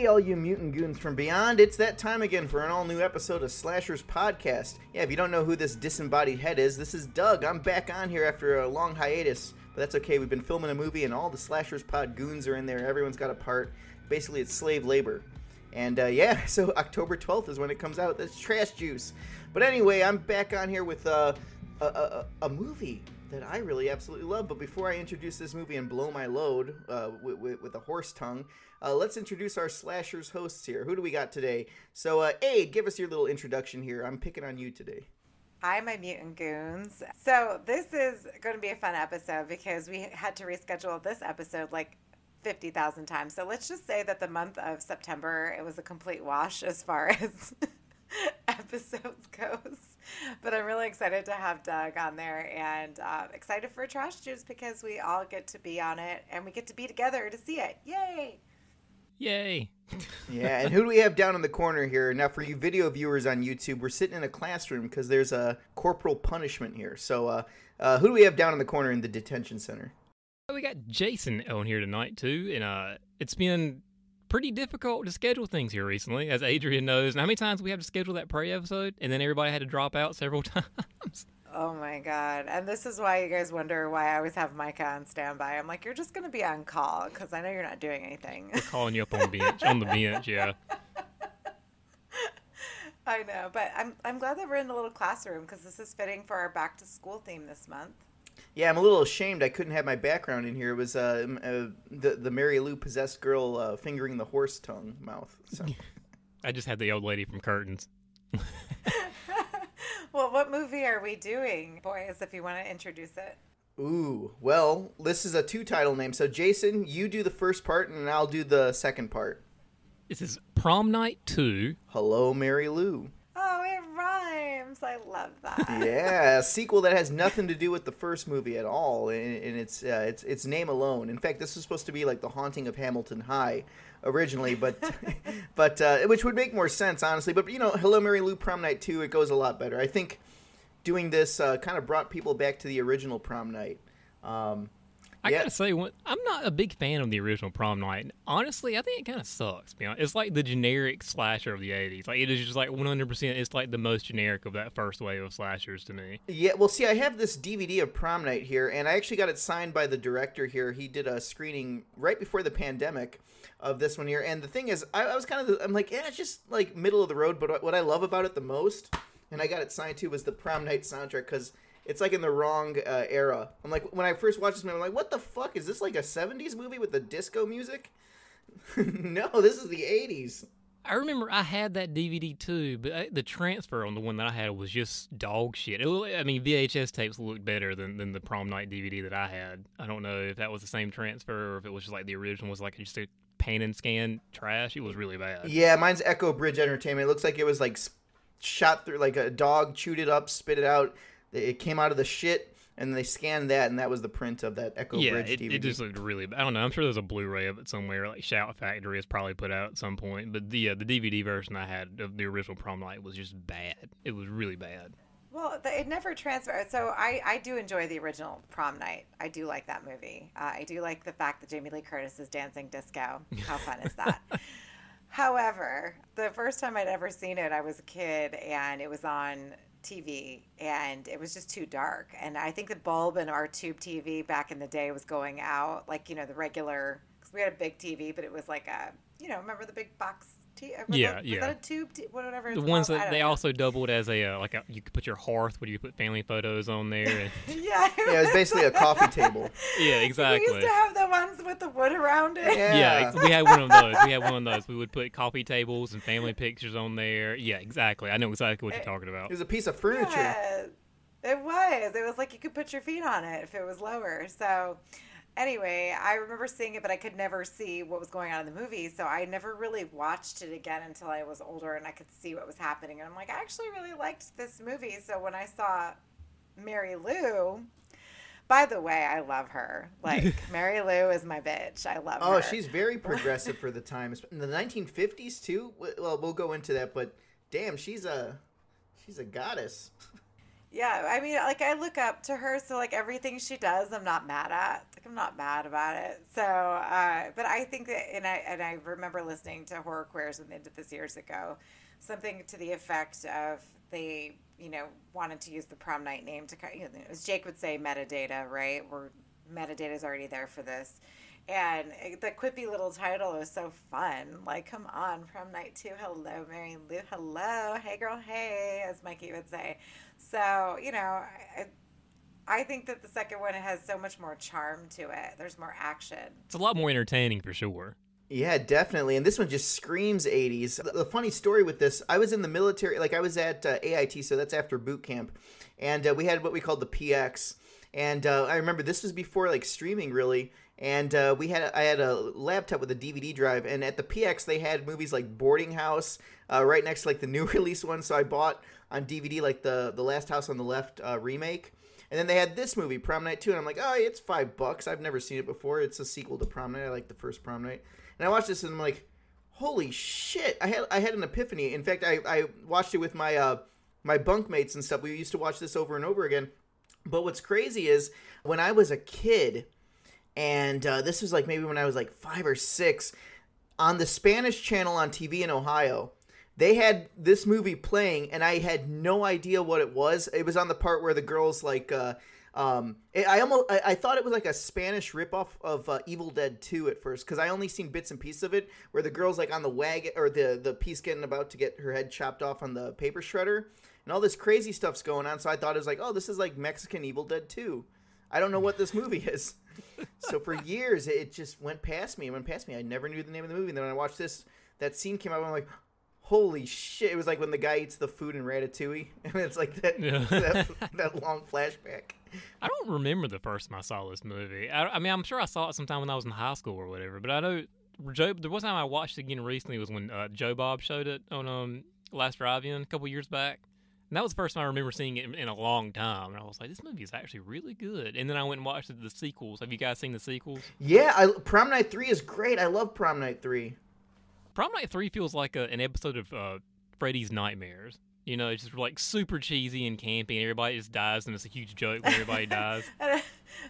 Hey, all you mutant goons from beyond, it's that time again for an all new episode of Slashers Podcast. Yeah, if you don't know who this disembodied head is, this is Doug. I'm back on here after a long hiatus, but that's okay. We've been filming a movie, and all the Slashers Pod goons are in there. Everyone's got a part. Basically, it's slave labor. And uh, yeah, so October 12th is when it comes out. That's trash juice. But anyway, I'm back on here with uh, a, a, a movie that I really absolutely love. But before I introduce this movie and blow my load uh, with, with, with, a horse tongue, uh, let's introduce our slashers hosts here. Who do we got today? So, uh, Aid, give us your little introduction here. I'm picking on you today. Hi, my mutant goons. So, this is going to be a fun episode because we had to reschedule this episode like 50,000 times. So, let's just say that the month of September, it was a complete wash as far as episodes goes. But I'm really excited to have Doug on there and uh, excited for Trash Juice because we all get to be on it and we get to be together to see it. Yay! Yay! yeah, and who do we have down in the corner here? Now, for you video viewers on YouTube, we're sitting in a classroom because there's a corporal punishment here. So, uh, uh, who do we have down in the corner in the detention center? We got Jason on here tonight too, and uh, it's been pretty difficult to schedule things here recently, as Adrian knows. And how many times we have to schedule that prey episode, and then everybody had to drop out several times. Oh my god! And this is why you guys wonder why I always have Micah on standby. I'm like, you're just gonna be on call because I know you're not doing anything. We're calling you up on the bench on the bench, yeah. I know, but I'm I'm glad that we're in the little classroom because this is fitting for our back to school theme this month. Yeah, I'm a little ashamed I couldn't have my background in here. It was uh, uh the the Mary Lou possessed girl uh, fingering the horse tongue mouth. So. I just had the old lady from Curtains. well, what movie are we doing, boys? If you want to introduce it. Ooh, well, this is a two title name. So, Jason, you do the first part, and I'll do the second part. This is Prom Night 2. Hello, Mary Lou. I love that. yeah, a sequel that has nothing to do with the first movie at all, in, in its uh, its its name alone. In fact, this was supposed to be like the Haunting of Hamilton High originally, but but uh, which would make more sense, honestly. But you know, Hello, Mary Lou Prom Night Two, it goes a lot better. I think doing this uh, kind of brought people back to the original Prom Night. Um, I yeah. gotta say, I'm not a big fan of the original Prom Night. Honestly, I think it kind of sucks. You know, it's like the generic slasher of the '80s. Like it is just like 100. percent It's like the most generic of that first wave of slashers to me. Yeah, well, see, I have this DVD of Prom Night here, and I actually got it signed by the director here. He did a screening right before the pandemic of this one here, and the thing is, I, I was kind of, I'm like, yeah, it's just like middle of the road. But what I love about it the most, and I got it signed too, was the Prom Night soundtrack because it's like in the wrong uh, era. I'm like when I first watched this movie, I'm like, what the fuck is this like a '70s movie with the disco music? no, this is the '80s. I remember I had that DVD too, but uh, the transfer on the one that I had was just dog shit. It, I mean, VHS tapes looked better than, than the prom night DVD that I had. I don't know if that was the same transfer or if it was just like the original was like just a pan and scan trash. It was really bad. Yeah, mine's Echo Bridge Entertainment. It looks like it was like shot through, like a dog chewed it up, spit it out, it came out of the shit and they scanned that, and that was the print of that Echo yeah, Bridge it, DVD. it just looked really. Bad. I don't know. I'm sure there's a Blu-ray of it somewhere. Like Shout Factory has probably put out at some point. But the uh, the DVD version I had of the original Prom Night was just bad. It was really bad. Well, it never transferred. So I, I do enjoy the original Prom Night. I do like that movie. Uh, I do like the fact that Jamie Lee Curtis is dancing disco. How fun is that? However, the first time I'd ever seen it, I was a kid, and it was on TV and it was just too dark. And I think the bulb in our tube TV back in the day was going out, like, you know, the regular, because we had a big TV, but it was like a, you know, remember the big box yeah, that, yeah. Was that a tube? T- whatever. the ones that they know. also doubled as a uh, like a, you could put your hearth where you put family photos on there. And... yeah, yeah, it's basically a coffee table. Yeah, exactly. We used to have the ones with the wood around it. Yeah. yeah, we had one of those. We had one of those. We would put coffee tables and family pictures on there. Yeah, exactly. I know exactly what it, you're talking about. It was a piece of furniture. Yeah, it was. It was like you could put your feet on it if it was lower. So anyway, I remember seeing it, but I could never see what was going on in the movie. So I never really watched it again until I was older and I could see what was happening. And I'm like, I actually really liked this movie. So when I saw Mary Lou, by the way, I love her. Like Mary Lou is my bitch. I love oh, her. Oh, she's very progressive for the time. In the 1950s too. Well, we'll go into that, but damn, she's a she's a goddess. Yeah, I mean, like I look up to her, so like everything she does, I'm not mad at. Like I'm not mad about it. So, uh, but I think that, and I and I remember listening to Horror Queers when they did this years ago, something to the effect of they, you know, wanted to use the prom night name to, you know, as Jake would say, metadata, right? Where metadata is already there for this. And the quippy little title is so fun. Like, come on, prom night two. Hello, Mary Lou. Hello, hey girl, hey, as Mikey would say. So, you know, I, I think that the second one has so much more charm to it. There's more action. It's a lot more entertaining for sure. Yeah, definitely. And this one just screams 80s. The, funny story with this, I was in the military, like I was at uh, AIT, so that's after boot camp. And uh, we had what we called the PX. And uh, I remember this was before like streaming really. And uh, we had I had a laptop with a DVD drive, and at the PX they had movies like Boarding House, uh, right next to like the new release one. So I bought on DVD like the the Last House on the Left uh, remake, and then they had this movie Prom Night Two, and I'm like, oh, it's five bucks. I've never seen it before. It's a sequel to Prom Night. I like the first Prom Night, and I watched this and I'm like, holy shit! I had I had an epiphany. In fact, I I watched it with my uh my bunkmates and stuff. We used to watch this over and over again. But what's crazy is when I was a kid, and uh, this was like maybe when I was like five or six, on the Spanish channel on TV in Ohio, they had this movie playing, and I had no idea what it was. It was on the part where the girls like. Uh, um, it, I almost I, I, thought it was like a Spanish ripoff of uh, Evil Dead Two at first because I only seen bits and pieces of it where the girls like on the wagon or the the piece getting about to get her head chopped off on the paper shredder, and all this crazy stuff's going on. So I thought it was like, oh, this is like Mexican Evil Dead 2. I don't know what this movie is. so for years, it just went past me. It went past me. I never knew the name of the movie. And then when I watched this, that scene came out, I'm like, holy shit! It was like when the guy eats the food in Ratatouille, and it's like that yeah. that, that, long flashback. I don't remember the first time I saw this movie. I, I, mean, I'm sure I saw it sometime when I was in high school or whatever. But I know Joe. The one time I watched it again recently was when uh, Joe Bob showed it on um, Last Drive-In a couple years back. And that was the first time I remember seeing it in, in, a long time. And I was like, this movie is actually really good. And then I went and watched the, the sequels. Have you guys seen the sequels? Yeah, I, Prom Night 3 is great. I love Prom Night 3. Prom Night 3 feels like a, an episode of uh, Freddy's Nightmares. You know, it's just like super cheesy and campy, and everybody just dies, and it's a huge joke when everybody dies. and,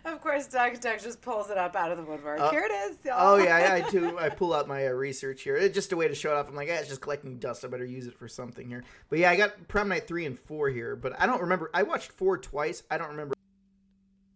uh, of course, Doug Doug just pulls it up out of the woodwork. Uh, here it is. Y'all. Oh yeah, I, I do. I pull out my uh, research here. It's just a way to show it off. I'm like, yeah, it's just collecting dust. I better use it for something here. But yeah, I got Prom Night three and four here, but I don't remember. I watched four twice. I don't remember.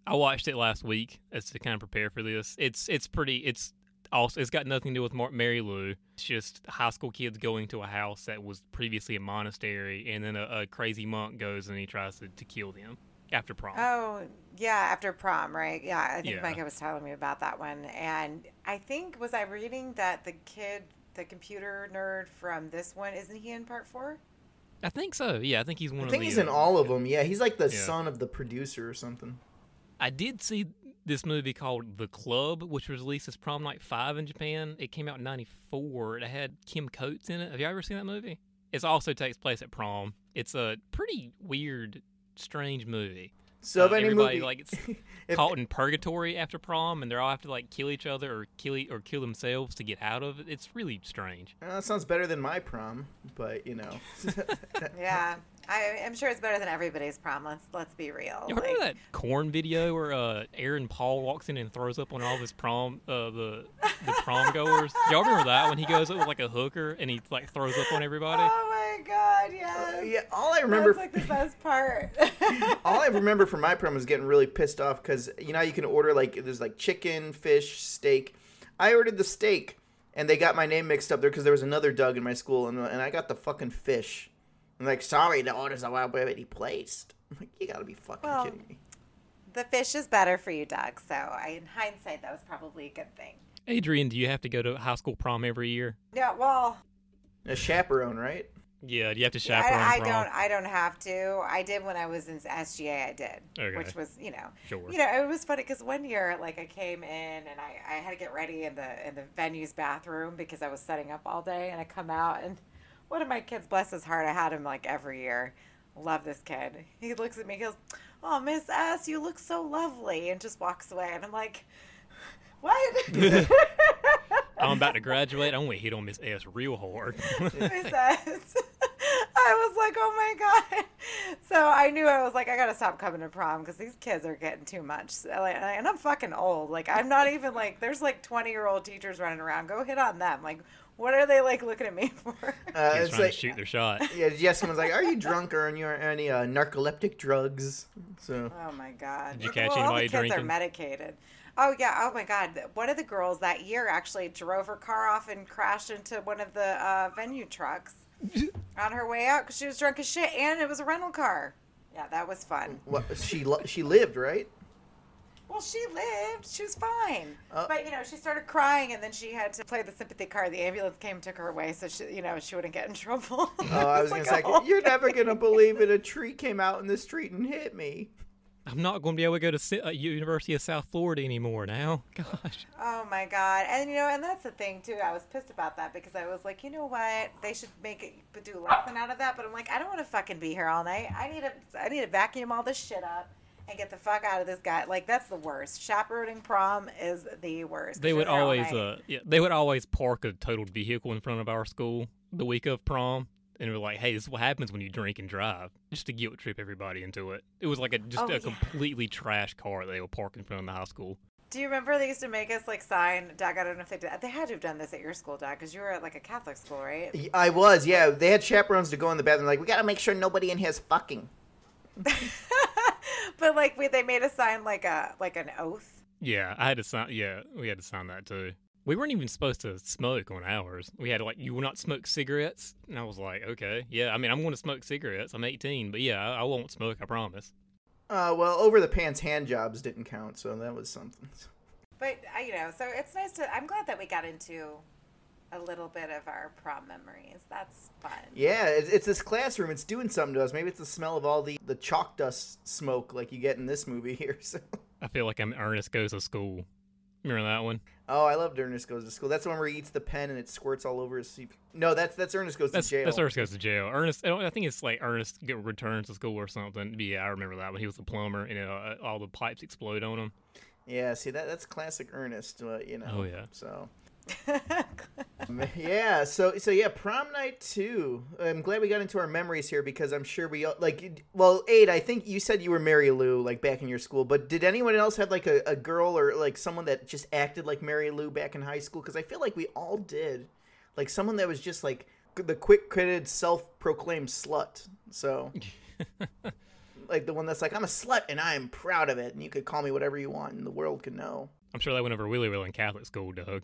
I watched it last week as to kind of prepare for this. It's it's pretty. It's also it's got nothing to do with Mary Lou. It's just high school kids going to a house that was previously a monastery, and then a, a crazy monk goes and he tries to, to kill them after prom. Oh yeah, after prom, right? Yeah, I think yeah. Micah was telling me about that one, and I think was I reading that the kid, the computer nerd from this one, isn't he in part four? I think so. Yeah, I think he's one. I think the, he's in all of them. Yeah, he's like the yeah. son of the producer or something. I did see this movie called The Club, which was released as Prom Night 5 in Japan. It came out in 94. It had Kim Coates in it. Have you ever seen that movie? It also takes place at prom. It's a pretty weird, strange movie. So uh, if any movie like it's if, caught in purgatory after prom, and they all have to like kill each other or kill or kill themselves to get out of it. It's really strange. Uh, that sounds better than my prom, but you know. yeah, I, am sure it's better than everybody's prom. Let's let's be real. You like, remember that Korn video where uh, Aaron Paul walks in and throws up on all of his prom uh, the the prom goers? Y'all remember that when he goes up with like a hooker and he like throws up on everybody? Oh my god, yeah. Uh, yeah, all I remember That's like the best part. all I remember from my prom was getting really pissed off because you know you can order like there's like chicken, fish, steak. I ordered the steak and they got my name mixed up there because there was another Doug in my school and and I got the fucking fish. I'm like, sorry, the order's already placed. I'm like, you gotta be fucking well, kidding me. The fish is better for you, Doug. So, I, in hindsight, that was probably a good thing. Adrian, do you have to go to high school prom every year? Yeah, well, a chaperone, right? Yeah, you have to chaperone. I, I prom? don't. I don't have to. I did when I was in SGA. I did, okay. which was you know, sure. you know, it was funny because one year, like, I came in and I, I had to get ready in the in the venue's bathroom because I was setting up all day, and I come out and one of my kids, bless his heart, I had him like every year. Love this kid. He looks at me, he goes, Oh, Miss S, you look so lovely, and just walks away. And I'm like, What? I'm about to graduate. I'm going to hit on Miss S real hard. Miss S. I was like, oh my god. So I knew I was like, I gotta stop coming to prom because these kids are getting too much. And I'm fucking old. Like I'm not even like. There's like 20 year old teachers running around. Go hit on them. Like what are they like looking at me for? Uh, it's trying like, to shoot their shot. Yeah, yeah. Someone's like, "Are you drunk or are you on your any uh, narcoleptic drugs?" So. Oh my god. Did you catch well, anybody all the kids drinking? are medicated. Oh yeah. Oh my god. One of the girls that year actually drove her car off and crashed into one of the uh, venue trucks on her way out because she was drunk as shit, and it was a rental car. Yeah, that was fun. What she she lived right? Well, she lived. She was fine. Uh, but, you know, she started crying and then she had to play the sympathy card. The ambulance came took her away so she, you know, she wouldn't get in trouble. Oh, I was going to say, you're never going to believe it. A tree came out in the street and hit me. I'm not going to be able to go to uh, University of South Florida anymore now. Gosh. Oh my God! And you know, and that's the thing too. I was pissed about that because I was like, you know what? They should make it do a lesson out of that. But I'm like, I don't want to fucking be here all night. I need to, I need to vacuum all this shit up and get the fuck out of this guy. Like that's the worst. Chaperoning prom is the worst. They would always, uh, yeah, they would always park a totaled vehicle in front of our school the week of prom, and we're like, "Hey, this is what happens when you drink and drive," just to guilt trip everybody into it. It was like a just Oh, a yeah. completely trash car they would park in front of the high school. Do you remember they used to make us like sign? Doug, I don't know if they did. They had to have done this at your school, Doug, because you were at like a Catholic school, right? I was, yeah. They had chaperones to go in the bathroom. Like, we got to make sure nobody in here is fucking. but like we, they made us sign like a like an oath. Yeah, I had to sign. Yeah, we had to sign that too. We weren't even supposed to smoke on ours. We had like, you will not smoke cigarettes. And I was like, okay, yeah. I mean, I'm going to smoke cigarettes. I'm 18, but yeah, I, I won't smoke. I promise. Uh, well, over the pants hand jobs didn't count, so that was something. But uh, you know, so it's nice to. I'm glad that we got into a little bit of our prom memories. That's fun. Yeah, it's, it's this classroom. It's doing something to us. Maybe it's the smell of all the, the chalk dust smoke like you get in this movie here. So. I feel like I'm Ernest Goes to School. Remember that one? Oh, I loved Ernest Goes to School. That's the one where he eats the pen and it squirts all over his. seat. No, that's that's Ernest Goes That's, to Jail. that's Ernest Goes to Jail. Ernest, I, don't- I think it's like Ernest get, returns to school or something. But yeah, I remember that one. He was a plumber, and uh, all the pipes explode on him. Yeah, see that that's classic Ernest. Uh, you know. Oh, yeah. So. yeah, so so yeah, prom night too. I'm glad we got into our memories here because I'm sure we all- like. Well, Aid, I think you said you were Mary Lou like back in your school, but did anyone else have like a, a girl or like someone that just acted like Mary Lou back in high school? Because I feel like we all did, like someone that was just like the quick-witted, self-proclaimed slut. So. Like the one that's like, I'm a slut and I'm proud of it, and you could call me whatever you want, and the world can know. I'm sure that went over really well in Catholic school, Doug.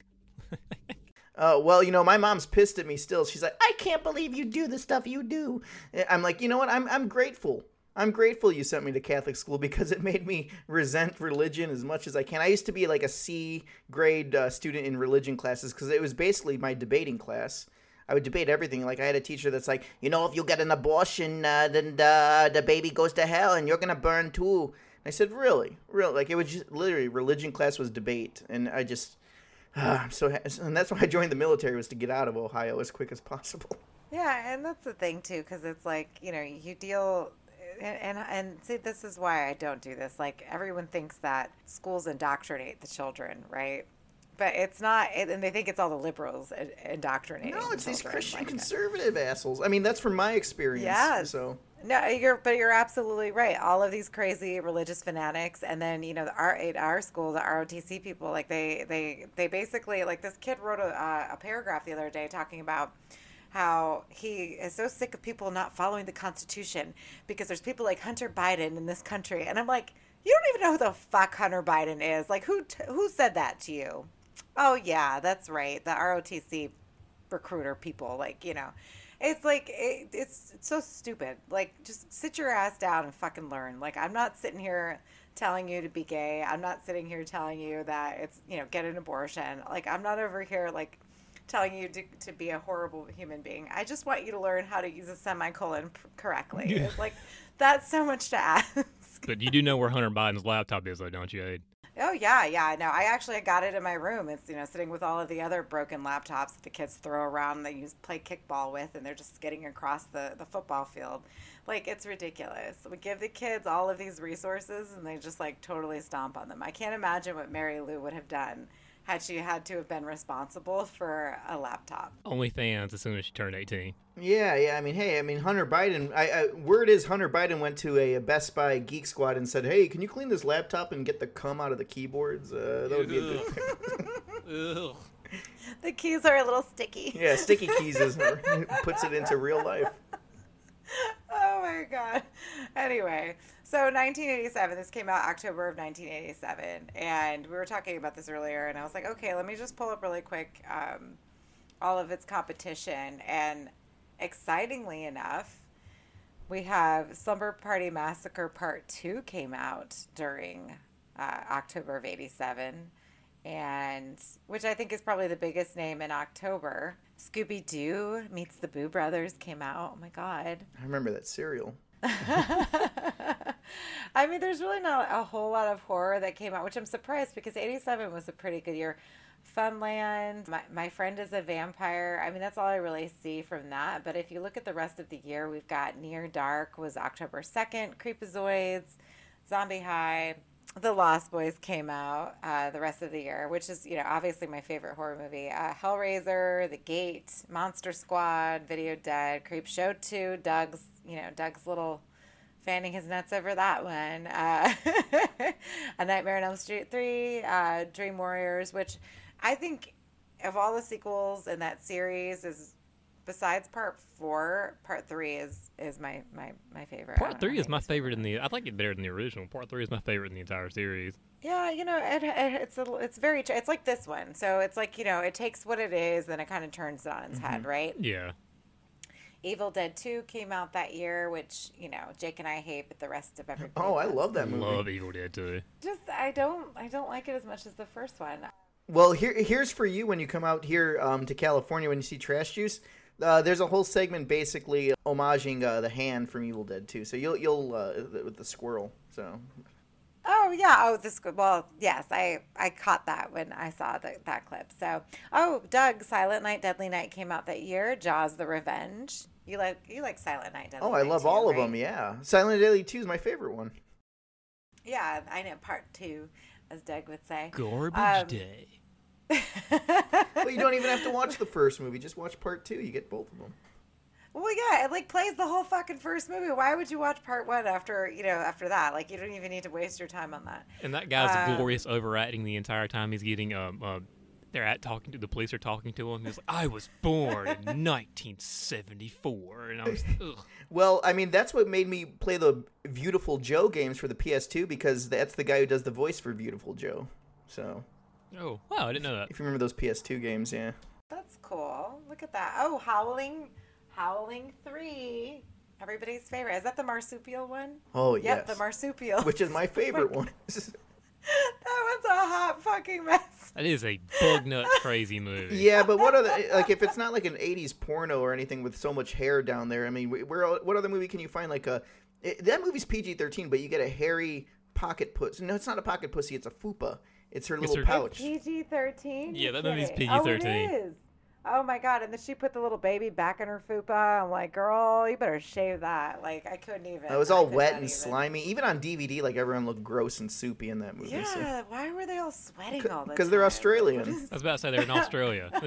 Uh, well, you know, my mom's pissed at me still. She's like, I can't believe you do the stuff you do. I'm like, you know what? I'm I'm grateful. I'm grateful you sent me to Catholic school because it made me resent religion as much as I can. I used to be like a C grade uh, student in religion classes because it was basically my debating class. I would debate everything. Like I had a teacher that's like, you know, if you get an abortion, uh, then the, the baby goes to hell and you're gonna burn too. And I said, really, really? Like it was just literally religion class was debate, and I just, I'm so, and that's why I joined the military was to get out of Ohio as quick as possible. Yeah, and that's the thing too, because it's like you know you deal, and, and and see this is why I don't do this. Like everyone thinks that schools indoctrinate the children, right? But it's not, and they think it's all the liberals indoctrinating. No, the it's these Christian like- conservative assholes. I mean, that's from my experience. Yes. So No, you're but you're absolutely right. All of these crazy religious fanatics, and then you know the our at our school, the ROTC people, like they they they basically like this kid wrote a uh, a paragraph the other day talking about how he is so sick of people not following the Constitution because there's people like Hunter Biden in this country, and I'm like, you don't even know who the fuck Hunter Biden is. Like who t- who said that to you? Oh yeah, that's right, the ROTC recruiter people like you know it's like it, it's, it's so stupid. Like just sit your ass down and fucking learn. Like i'm not sitting here telling you to be gay. I'm not sitting here telling you that it's you know get an abortion. Like i'm not over here like telling you to, to be a horrible human being. I just want you to learn how to use a semicolon correctly. Yeah. it's like that's so much to ask. But you do know where Hunter Biden's laptop is, though, don't you, Aid? Oh yeah, yeah. No, I actually got it in my room. It's you know sitting with all of the other broken laptops that the kids throw around. They use play kickball with, and they're just skidding across the the football field. Like it's ridiculous. We give the kids all of these resources, and they just like totally stomp on them. I can't imagine what Mary Lou would have done had she had to have been responsible for a laptop. OnlyFans as soon as she turned 18. Yeah, yeah. I mean, hey, I mean, Hunter Biden. I, I word is Hunter Biden went to a, Best Buy Geek Squad and said, "Hey, can you clean this laptop and get the cum out of the keyboards? Uh, that would be a good." Ugh. The keys are a little sticky. yeah, sticky keys is puts it into real life. Oh my god. Anyway, so 1987. This came out October of 1987, and we were talking about this earlier, and I was like, okay, let me just pull up really quick um, all of its competition, and excitingly enough, we have Slumber Party Massacre Part 2 came out during uh, October of 87 and which I think is probably the biggest name in October. Scooby Doo meets the Boo Brothers came out. Oh my god. I remember that cereal. I mean, there's really not a whole lot of horror that came out, which I'm surprised because 87 was a pretty good year. Funland, my, my friend is a vampire. I mean, that's all I really see from that. But if you look at the rest of the year, we've got Near Dark was October 2nd, Creepazoids, Zombie High, The Lost Boys came out uh, the rest of the year, which is, you know, obviously my favorite horror movie. Uh, Hellraiser, The Gate, Monster Squad, Video Dead, Creepshow 2, Doug's, you know, Doug's little fanning his nuts over that one. Uh, A Nightmare on Elm Street 3, uh, Dream Warriors, which I think of all the sequels in that series is besides part four, part three is is my my my favorite. Part three is my favorite in the. I like it better than the original. Part three is my favorite in the entire series. Yeah, you know, it, it, it's a, it's very it's like this one. So it's like you know, it takes what it is, then it kind of turns it on its head, right? Yeah. Evil Dead Two came out that year, which you know Jake and I hate, but the rest of everybody. Oh, I love that movie. Love Evil Dead 2. Just I don't I don't like it as much as the first one. Well, here here's for you when you come out here um, to California when you see Trash Juice. Uh, there's a whole segment basically homaging uh, the hand from Evil Dead 2. So you'll you'll uh, with the squirrel. So Oh yeah. Oh, this. Well, yes, I I caught that when I saw the, that clip. So, oh, Doug, Silent Night, Deadly Night came out that year. Jaws: The Revenge. You like you like Silent Night, Deadly oh, I love too, all of right? them. Yeah, Silent Deadly 2 is my favorite one. Yeah, I know part two, as Doug would say. Garbage Um, Day. Well, you don't even have to watch the first movie. Just watch part two. You get both of them. Well, yeah, it like plays the whole fucking first movie. Why would you watch part one after you know after that? Like you don't even need to waste your time on that. And that guy's uh, glorious overacting the entire time he's getting um uh, they're at talking to the police are talking to him. He's like, I was born in 1974, and I was ugh. Well, I mean, that's what made me play the Viewtiful Joe games for the PS2 because that's the guy who does the voice for Viewtiful Joe. So, oh wow, I didn't know that. if you remember those PS2 games, yeah. That's cool. Look at that. Oh, Howling, Howling Three. Everybody's favorite. Is that the marsupial one? Oh, yeah. Yep, yes. the marsupial. Which is my favorite one. that was a hot fucking mess. That is a bug nut crazy movie. yeah, but what other like if it's not like an '80s porno or anything with so much hair down there? I mean, where what other movie can you find like a it, that movie's PG-13, but you get a hairy pocket pussy? No, it's not a pocket pussy. It's a fupa. It's her little her- pouch. PG thirteen. Yeah, that movie's Oh, PG-13. it is. Oh my god! And then she put the little baby back in her fupa. I'm like, girl, you better shave that. Like, I couldn't even. It was all wet and even. slimy. Even on DVD, like everyone looked gross and soupy in that movie. so- Yeah, why were they all sweating all the time? Because they're Australian. I was about to say they're in Australia.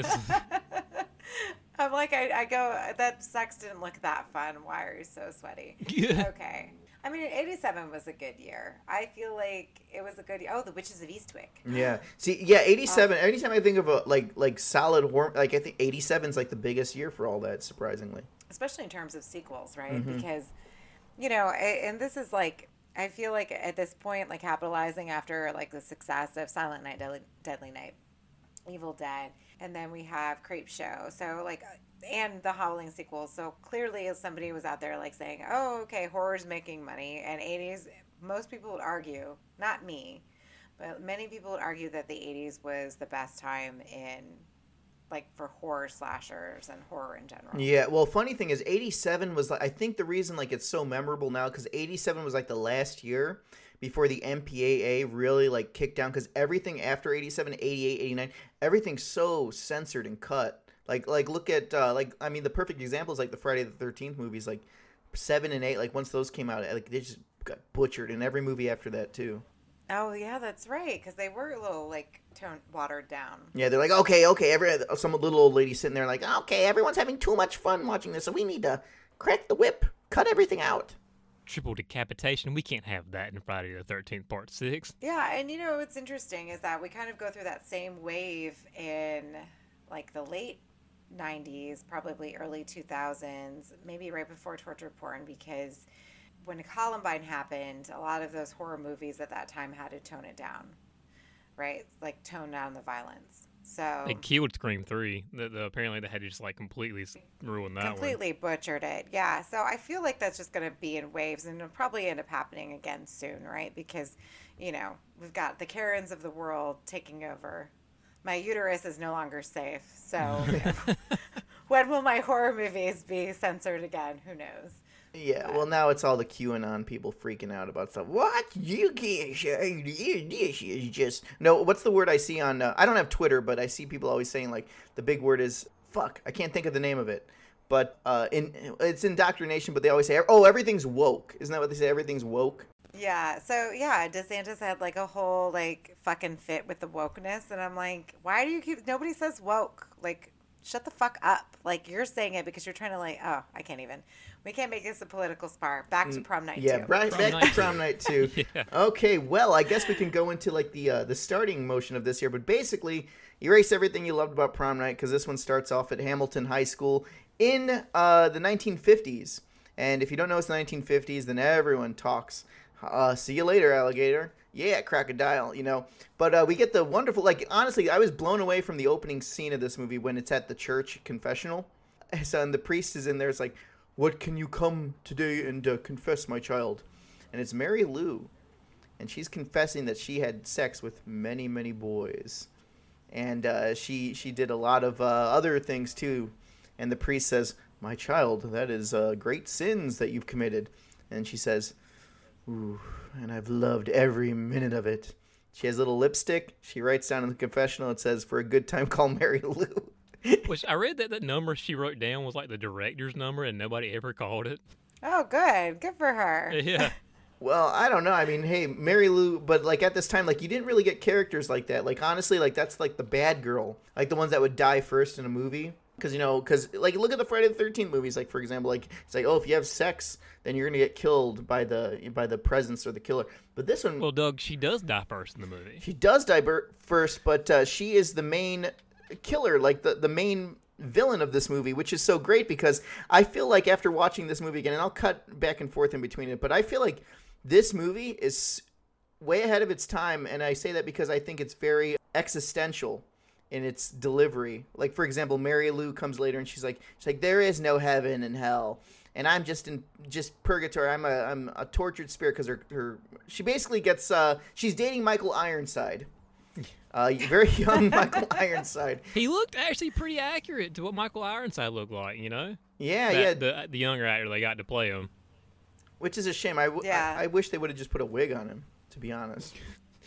I'm like, I, I go, that sex didn't look that fun. Why are you so sweaty? okay. I mean, 87 was a good year. I feel like it was a good year. Oh, The Witches of Eastwick. Yeah. See, yeah, Um, 87. anytime I think of a like like solid horror, like I think 87 is like the biggest year for all that. Surprisingly. especially in terms of sequels, right? Mm-hmm. Because, you know, and this is like, I feel like at this point, like capitalizing after like the success of Silent Night, Deadly, Deadly Night, Evil Dead, and then we have Creepshow. So like, uh, and the Howling sequel. So clearly, somebody was out there like saying, "Oh, okay, horror's making money." And '80s, most people would argue, not me, but many people would argue that the '80s was the best time in like for horror slashers and horror in general. Yeah. Well, funny thing is, 87 was like I think the reason like it's so memorable now because 87 was like the last year before the MPAA really like kicked down because everything after 87, 88, 89, everything's so censored and cut. Like like look at uh, like I mean the perfect example is like the Friday the 13th movies like seven and eight like once those came out like they just got butchered in every movie after that too. Oh yeah, that's right. Because they were a little like toned, watered down. Yeah, they're like, okay, okay, every some little old lady sitting there like, okay, everyone's having too much fun watching this, so we need to crack the whip, cut everything out. Triple decapitation. We can't have that in Friday the Thirteenth Part Six. Yeah, and you know what's interesting is that we kind of go through that same wave in like the late 90s, probably early 2000s, maybe right before torture porn, because when Columbine happened, a lot of those horror movies at that time had to tone it down, right? Like tone down the violence. So They killed Scream Three. The, the, apparently, they had just like completely s- ruin that one. completely butchered it. Yeah. So I feel like that's just going to be in waves and it'll probably end up happening again soon, right? Because, you know, we've got the Karens of the world taking over. My uterus is no longer safe. So you know, when will my horror movies be censored again? Who knows? Yeah, well, now it's all the QAnon people freaking out about stuff. What? You can't say this is just. No, what's the word I see on. Uh, I don't have Twitter, but I see people always saying, like, the big word is fuck. I can't think of the name of it. But uh, in it's indoctrination, but they always say, oh, everything's woke. Isn't that what they say? Everything's woke? Yeah. So yeah, DeSantis had like a whole like fucking fit with the wokeness, and I'm like, why do you keep? Nobody says woke. Like, shut the fuck up. Like you're saying it because you're trying to like. Oh, I can't even. We can't make this a political spar. Back to prom night. Mm, Yeah, too. right Prom back night to prom night too. Yeah. Okay, well, I guess we can go into like the uh, the starting motion of this here, but basically, erase everything you loved about prom night because this one starts off at Hamilton High School in uh, the 1950s. And if you don't know it's the 1950s, then everyone talks. Uh, see you later, alligator. Yeah, crocodile. You know, but uh, we get the wonderful. Like honestly, I was blown away from the opening scene of this movie when it's at the church confessional. So and the priest is in there. It's like, "What can you come today and uh, confess, my child?" and it's Mary Lou, and she's confessing that she had sex with many, many boys, and uh, she she did a lot of uh, other things too. And the priest says, "My child, that is uh, great sins that you've committed," and she says, "Ooh, and I've loved every minute of it." She has a little lipstick. She writes down in the confessional. It says, "For a good time, call Mary Lou." Which I read that that number she wrote down was like the director's number, and nobody ever called it. Oh, good. Good for her. Yeah. Well, I don't know. I mean, hey, Mary Lou, but like at this time, like you didn't really get characters like that. Like honestly, like that's like the bad girl, like the ones that would die first in a movie. Because you know, because like look at the Friday the Thirteenth movies. Like for example, like it's like oh, if you have sex, then you're gonna get killed by the by the presence or the killer. But this one, Well, Doug, she does die first in the movie. she does die ber- first, but uh, she is the main killer, like the the main villain of this movie, which is so great because I feel like after watching this movie again, and I'll cut back and forth in between it, but I feel like this movie is way ahead of its time, and I say that because I think it's very existential in its delivery. Like for example, Mary Lou comes later and she's like, she's like, there is no heaven and hell. And I'm just in just purgatory. I'm a I'm a tortured spirit because her, her she basically gets uh she's dating Michael Ironside, uh very young Michael Ironside. He looked actually pretty accurate to what Michael Ironside looked like, you know? Yeah, That- yeah, The, the younger actor they got to play him. which is a shame. I, w- Yeah. I, I wish they would have just put a wig on him. To be honest,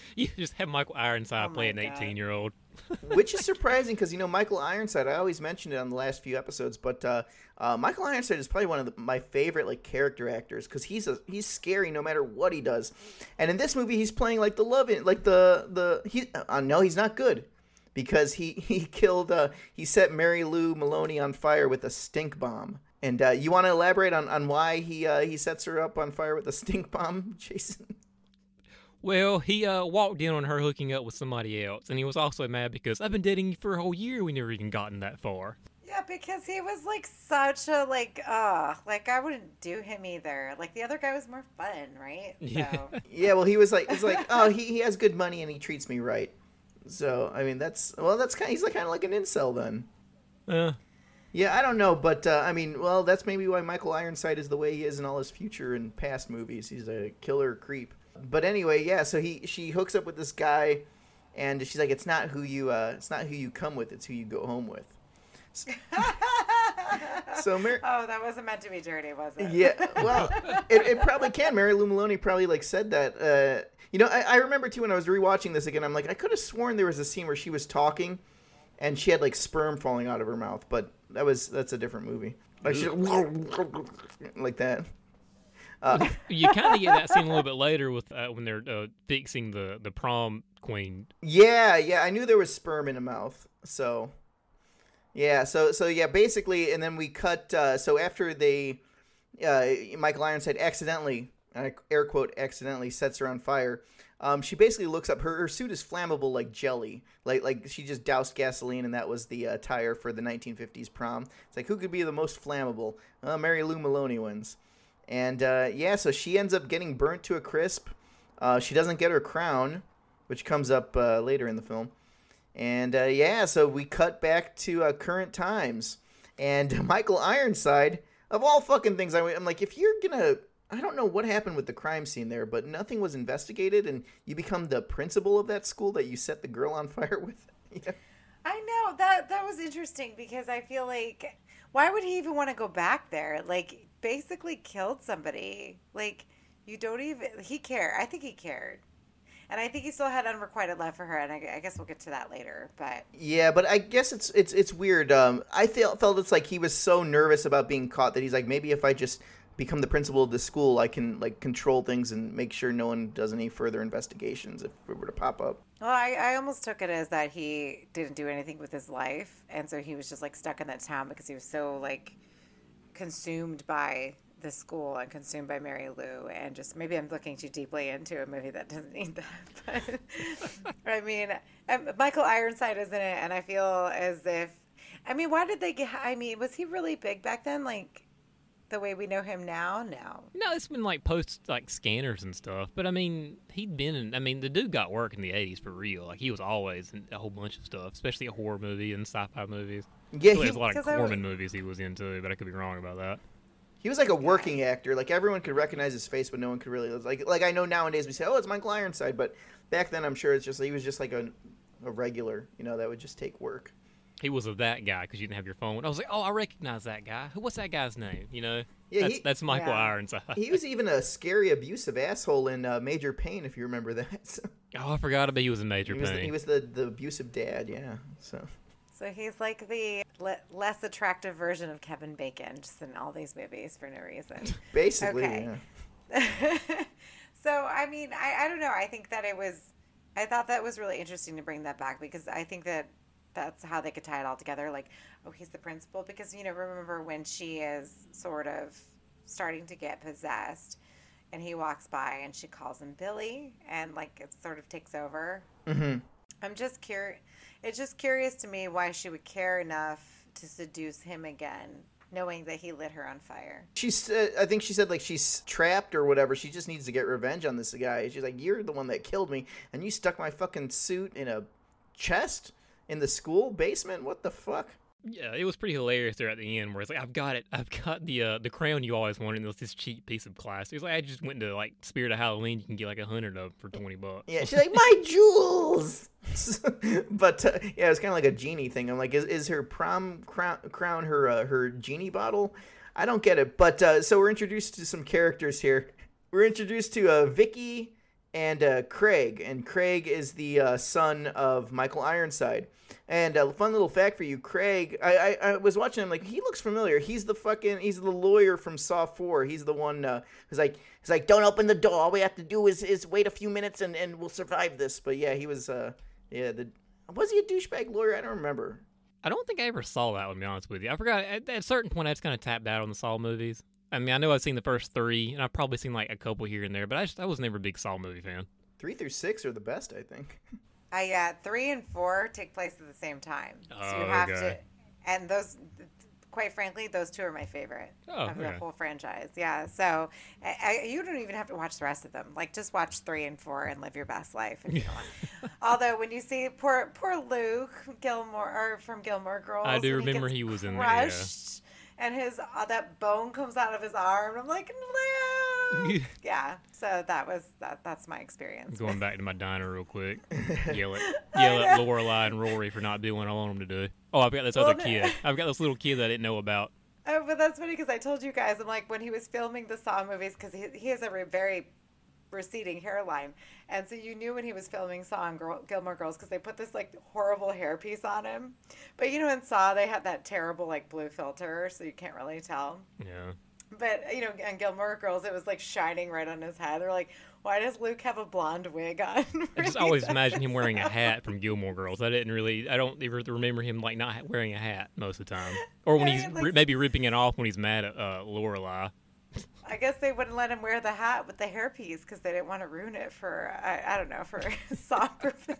You just have Michael Ironside Oh play an 18 year old. which is surprising because you know Michael Ironside. I always mentioned it on the last few episodes, but uh, uh, Michael Ironside is probably one of the, my favorite like character actors because he's a he's scary no matter what he does. And in this movie, he's playing like the love in like the the he. Uh, no, he's not good because he he killed uh, he set Mary Lou Maloney on fire with a stink bomb. And uh, you want to elaborate on, on why he uh, he sets her up on fire with a stink bomb, Jason? Well, he uh, walked in on her hooking up with somebody else, and he was also mad because I've been dating you for a whole year. We never even gotten that far. Yeah, because he was like such a like uh like I wouldn't do him either. Like the other guy was more fun, right? Yeah. So Yeah, well, he was like, it's like, oh, he, he has good money and he treats me right. So I mean, that's well, that's kind. Of, He's like kind of like an incel then. Uh, Yeah, I don't know, but uh, I mean, well, that's maybe why Michael Ironside is the way he is in all his future and past movies. He's a killer creep. But anyway, yeah. So he she hooks up with this guy, and she's like, it's not who you uh, it's not who you come with, it's who you go home with. So Mary, Oh, that wasn't meant to be dirty, was it? yeah, well, it, it probably can. Mary Lou Maloney probably like said that. Uh, you know, I, I remember too when I was rewatching this again. I'm like, I could have sworn there was a scene where she was talking, and she had like sperm falling out of her mouth, but that was that's a different movie. Like she, like that. Uh, you kind of get that scene a little bit later with uh, when they're uh, fixing the the prom queen. yeah, yeah, I knew there was sperm in a mouth, so yeah, so so yeah, basically, and then we cut. Uh, so after they, uh, Michael Ironside accidentally, air quote, accidentally sets her on fire. Um, she basically looks up. Her, her suit is flammable like jelly, like like she just doused gasoline, and that was the uh, tire for the 1950s prom. It's like who could be the most flammable? Uh, Mary Lou Maloney wins, and uh, yeah, so she ends up getting burnt to a crisp. Uh, she doesn't get her crown, which comes up uh, later in the film. And uh, yeah, so we cut back to uh, current times, and Michael Ironside, of all fucking things, I, I'm like, if you're gonna, I don't know what happened with the crime scene there, but nothing was investigated, and you become the principal of that school that you set the girl on fire with. yeah. I know that that was interesting because I feel like why would he even want to go back there? Like basically killed somebody. Like you don't even he cared. I think he cared. And I think he still had unrequited love for her, and I, I guess we'll get to that later. But Yeah, but I guess it's it's it's weird. Um, I felt felt it's like he was so nervous about being caught that he's like, maybe if I just become the principal of the school, I can like control things and make sure no one does any further investigations if it were to pop up. well, I, I almost took it as that he didn't do anything with his life, and so he was just like stuck in that town because he was so like consumed by the school and consumed by Mary Lou, and just maybe I'm looking too deeply into a movie that doesn't need that. But I mean, um, Michael Ironside is in it, and I feel as if, I mean, why did they get? I mean, was he really big back then? Like the way we know him now? No. No, it's been like post like scanners and stuff. But I mean, he'd been in. I mean, the dude got work in the '80s for real. Like he was always in a whole bunch of stuff, especially a horror movie and sci-fi movies. Yeah, he, there's a lot of I Corman movies he was into, but I could be wrong about that. he was like a working actor. Like everyone could recognize his face, but no one could really like like I know nowadays we say, oh, it's Michael Ironside, but back then I'm sure it's just he was just like a a regular, you know, that would just take work. He was of that guy because you didn't have your phone. I was like, oh, I recognize that guy. Who? What's that guy's name? You know? Yeah, that's, he- that's Michael Yeah. Ironside. He was even a scary, abusive asshole in uh, Major Payne, if you remember that. So oh, I forgot about he was a major he was the, he was the, the abusive dad, yeah. So So he's like the le- less attractive version of Kevin Bacon, just in all these movies for no reason. basically, Okay. yeah. so I mean, I, I don't know. I think that it was. I thought that was really interesting to bring that back because I think that that's how they could tie it all together. Like, oh, he's the principal because you know, remember when she is sort of starting to get possessed, and he walks by and she calls him Billy, and like it sort of takes over. Mm-hmm. I'm just curious. It's just curious to me why she would care enough to seduce him again, knowing that he lit her on fire. She's, uh, I think she said like she's trapped or whatever. She just needs to get revenge on this guy. She's like, you're the one that killed me, and you stuck my fucking suit in a chest in the school basement. What the fuck? Yeah, it was pretty hilarious there at the end where it's like, I've got it. I've got the uh, the crown you always wanted. And it was this cheap piece of glass. It's like I just went to like Spirit of Halloween. You can get like a hundred of for twenty bucks. Yeah, she's like my jewels. but uh, yeah, it's kind of like a genie thing. I'm like, is, is her prom crown, crown her uh, her genie bottle? I don't get it. But uh, so we're introduced to some characters here. We're introduced to uh, Vicky and uh, Craig, and Craig is the uh, son of Michael Ironside. And a fun little fact for you, Craig. I, I, I was watching him like he looks familiar. He's the fucking he's the lawyer from Saw Four. He's the one uh, who's like he's like don't open the door. All we have to do is, is wait a few minutes and, and we'll survive this. But yeah, he was uh yeah the was he a douchebag lawyer? I don't remember. I don't think I ever saw that one. To be honest with you, I forgot. At, at a certain point, I just kind of tapped out on the Saw movies. I mean, I know I've seen the first three, and I've probably seen like a couple here and there, but I just I was never a big Saw movie fan. Three through six are the best, I think. I uh, three and four take place at the same time, so you Oh, have okay. to. And those, quite frankly, those two are my favorite Oh, of the whole franchise. Yeah, so I, I, you don't even have to watch the rest of them. Like just watch three and four and live your best life if you want. Although when you see poor poor Luke Gilmore or from Gilmore Girls, I do when remember gets he was in there, yeah. Crushed, And his uh, that bone comes out of his arm. I'm like, Luke. yeah. So that was that. That's my experience. Going back to my diner real quick. Yell at yell at Lorelai and Rory for not doing what I want them to do. Oh, I've got this other no- kid. I've got this little kid that I didn't know about. Oh, but that's funny because I told you guys, I'm like, when he was filming the Saw movies, because he, he has a re- very receding hairline. And so you knew when he was filming Saw and Girl, Gilmore Girls because they put this like horrible hairpiece on him. But you know, in Saw, they had that terrible like blue filter, so you can't really tell. Yeah. But you know, on Gilmore Girls, it was like shining right on his head. They're like, "Why does Luke have a blonde wig on?" I just always imagine him wearing a hat from Gilmore Girls. I didn't really, I don't even remember him like not wearing a hat most of the time, or when he's like- maybe ripping it off when he's mad at uh, Lorelai. I guess they wouldn't let him wear the hat with the hairpiece because they didn't want to ruin it for I, I don't know for song purposes.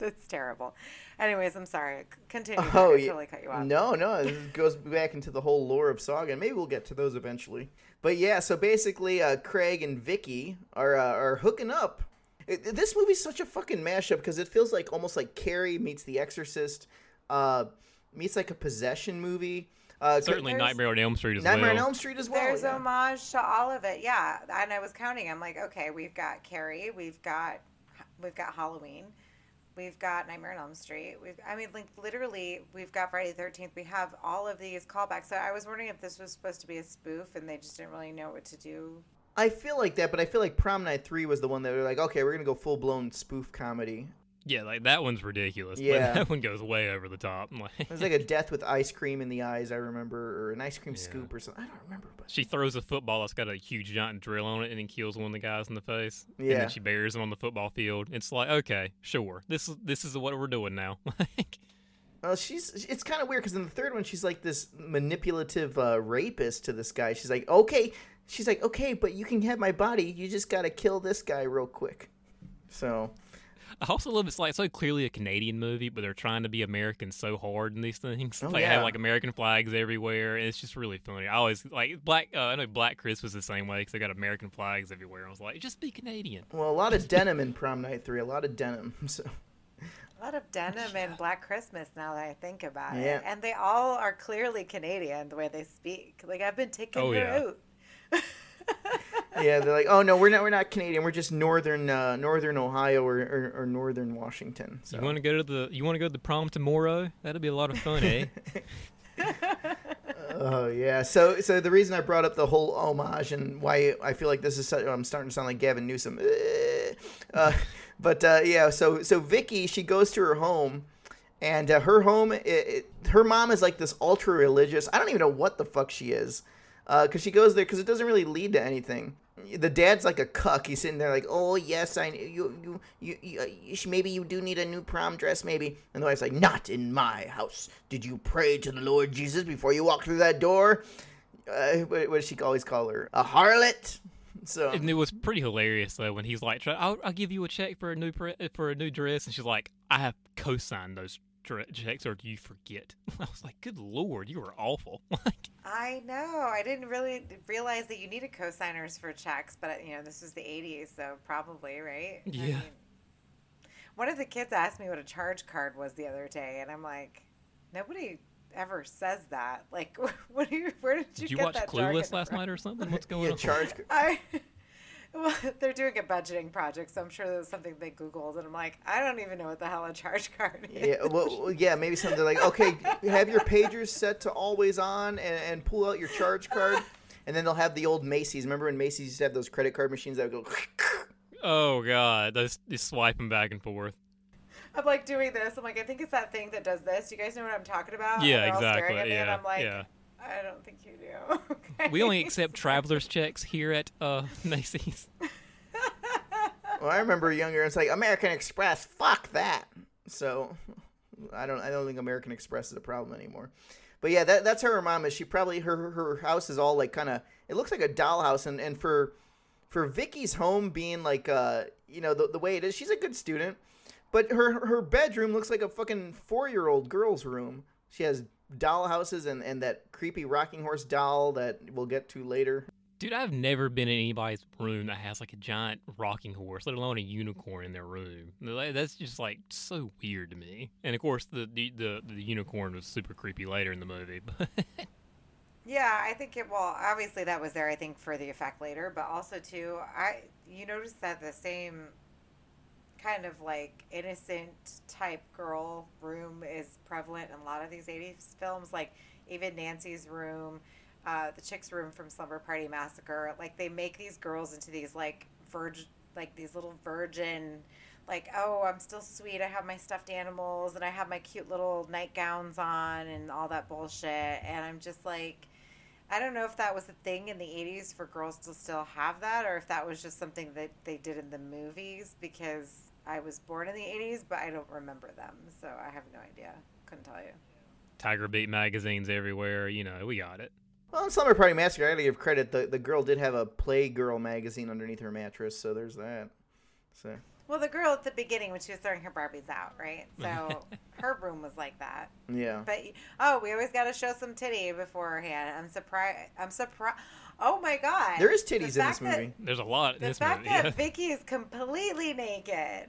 it's terrible. Anyways, I'm sorry. Continue. Oh, I yeah. totally cut you off. No, no, this goes back into the whole lore of Saga, and maybe we'll get to those eventually. But yeah, so basically, uh, Craig and Vicky are uh, are hooking up. It, this movie's such a fucking mashup because it feels like almost like Carrie meets The Exorcist, uh, meets like a possession movie. Uh, Certainly, Nightmare on Elm Street as Nightmare on. Elm Street as well. There's yeah. homage to all of it. Yeah, and I was counting. I'm like, okay, we've got Carrie, we've got we've got Halloween, we've got Nightmare on Elm Street. We've I mean, like literally, we've got Friday the Thirteenth. We have all of these callbacks. So I was wondering if this was supposed to be a spoof, and they just didn't really know what to do. I feel like that, but I feel like Prom Night Three was the one that were like, okay, we're gonna go full blown spoof comedy. Yeah, like that one's ridiculous. but Yeah. that one goes way over the top. Like, It was like a death with ice cream in the eyes, I remember, or an ice cream Yeah. scoop or something. I don't remember, but she throws a football that's got a huge giant drill on it and then kills one of the guys in the face. And Yeah. then she buries him on the football field. It's like, okay, sure. This is this is what we're doing now. Like, Well, she's it's kind of weird because in the third one she's like this manipulative uh, rapist to this guy. She's like, okay, she's like, okay, but you can have my body. You just gotta kill this guy real quick. So I also love it's like so clearly a Canadian movie, but they're trying to be American so hard in these things. Oh, like yeah. have like American flags everywhere, and it's just really funny. I always like Black. Uh, I know Black Christmas the same way because they got American flags everywhere. I was like, just be Canadian. well, a lot of denim in Prom Night Three. A lot of denim. So A lot of denim in Black Christmas now that I think about Yeah. it. And they all are clearly Canadian the way they speak. Like I've been taking Oh, her yeah. out. yeah, they're like, oh no, we're not we're not Canadian. We're just northern uh, northern Ohio or, or, or northern Washington. So You want to go to the you want to go to the prom tomorrow? That'll be a lot of fun, eh? Oh yeah. So so the reason I brought up the whole homage and why I feel like this is such, I'm starting to sound like Gavin Newsom. Eh. Uh, but uh, yeah. So so Vicky she goes to her home, and uh, her home it, it, her mom is like this ultra religious. I don't even know what the fuck she is, because she goes there because it doesn't really lead to anything. The dad's like a cuck. He's sitting there like, "Oh yes, I you you you, you, uh, maybe you do need a new prom dress, maybe." And the wife's like, "Not in my house. Did you pray to the Lord Jesus before you walked through that door?" Uh, what, what does she always call her? A harlot. So and it was pretty hilarious though when he's like, "I'll, I'll give you a check for a new pre- for a new dress," and she's like, "I have co-signed those checks, or do you forget?" I was like, "Good lord, you were awful." like, I know. I didn't really realize that you needed cosigners for checks, but you know, this was the 80s, so probably, right? I Yeah. mean, one of the kids asked me what a charge card was the other day, and I'm like, nobody ever says that. Like, what do you, where did you did you get watch that Clueless last from? night or something? What's going yeah, on? charge. I, well, they're doing a budgeting project, so I'm sure that was something they Googled, and I'm like, I don't even know what the hell a charge card is. Yeah, well, well, yeah, maybe something like, okay, have your pagers set to always on and, and pull out your charge card. And then they'll have the old Macy's. Remember when Macy's used to have those credit card machines that would go. Oh god, those just swiping back and forth. I'm like doing this. I'm like, I think it's that thing that does this. You guys know what I'm talking about? Yeah, And they're all staring exactly, at me, and yeah, I'm like, yeah. I don't think you do. Okay. We only accept travelers checks here at uh, Macy's. Well, I remember younger. It's like American Express. Fuck that. So, I don't. I don't think American Express is a problem anymore. But yeah, that, that's how her mom is. She probably her her house is all like kind of. It looks like a dollhouse, and and for for Vicky's home being like uh you know the the way it is, she's a good student. But her her bedroom looks like a fucking four year old girl's room. She has dollhouses and and that creepy rocking horse doll that we'll get to later. Dude, I've never been in anybody's room that has like a giant rocking horse, let alone a unicorn in their room. That's just like so weird to me. And of course, the the the, the unicorn was super creepy later in the movie. But Yeah, I think it. Well, obviously that was there. I think for the effect later, but also too, I you notice that the same kind of like innocent type girl room is prevalent in a lot of these 80s films like even nancy's room uh, the chick's room from slumber party massacre. Like they make these girls into these like virgin like these little virgin like oh i'm still sweet. I have my stuffed animals and i have my cute little nightgowns on and all that bullshit. And i'm just like I don't know if that was a thing in the 80s for girls to still have that or if that was just something that they did in the movies because I was born in the 80s, but I don't remember them. So I have no idea. Couldn't tell you. Tiger Beat magazines everywhere. You know, we got it. Well, in Slumber Party Massacre, I gotta give credit. The the girl did have a Playgirl magazine underneath her mattress, so there's that. So Well, the girl at the beginning when she was throwing her Barbies out, right? So her room was like that. yeah, But oh, we always got to show some titty beforehand. I'm surprised. I'm surprised. Oh my god, there is The titties in this fact that- movie. There's a lot in The this fact movie. that yeah. Vicky is completely naked.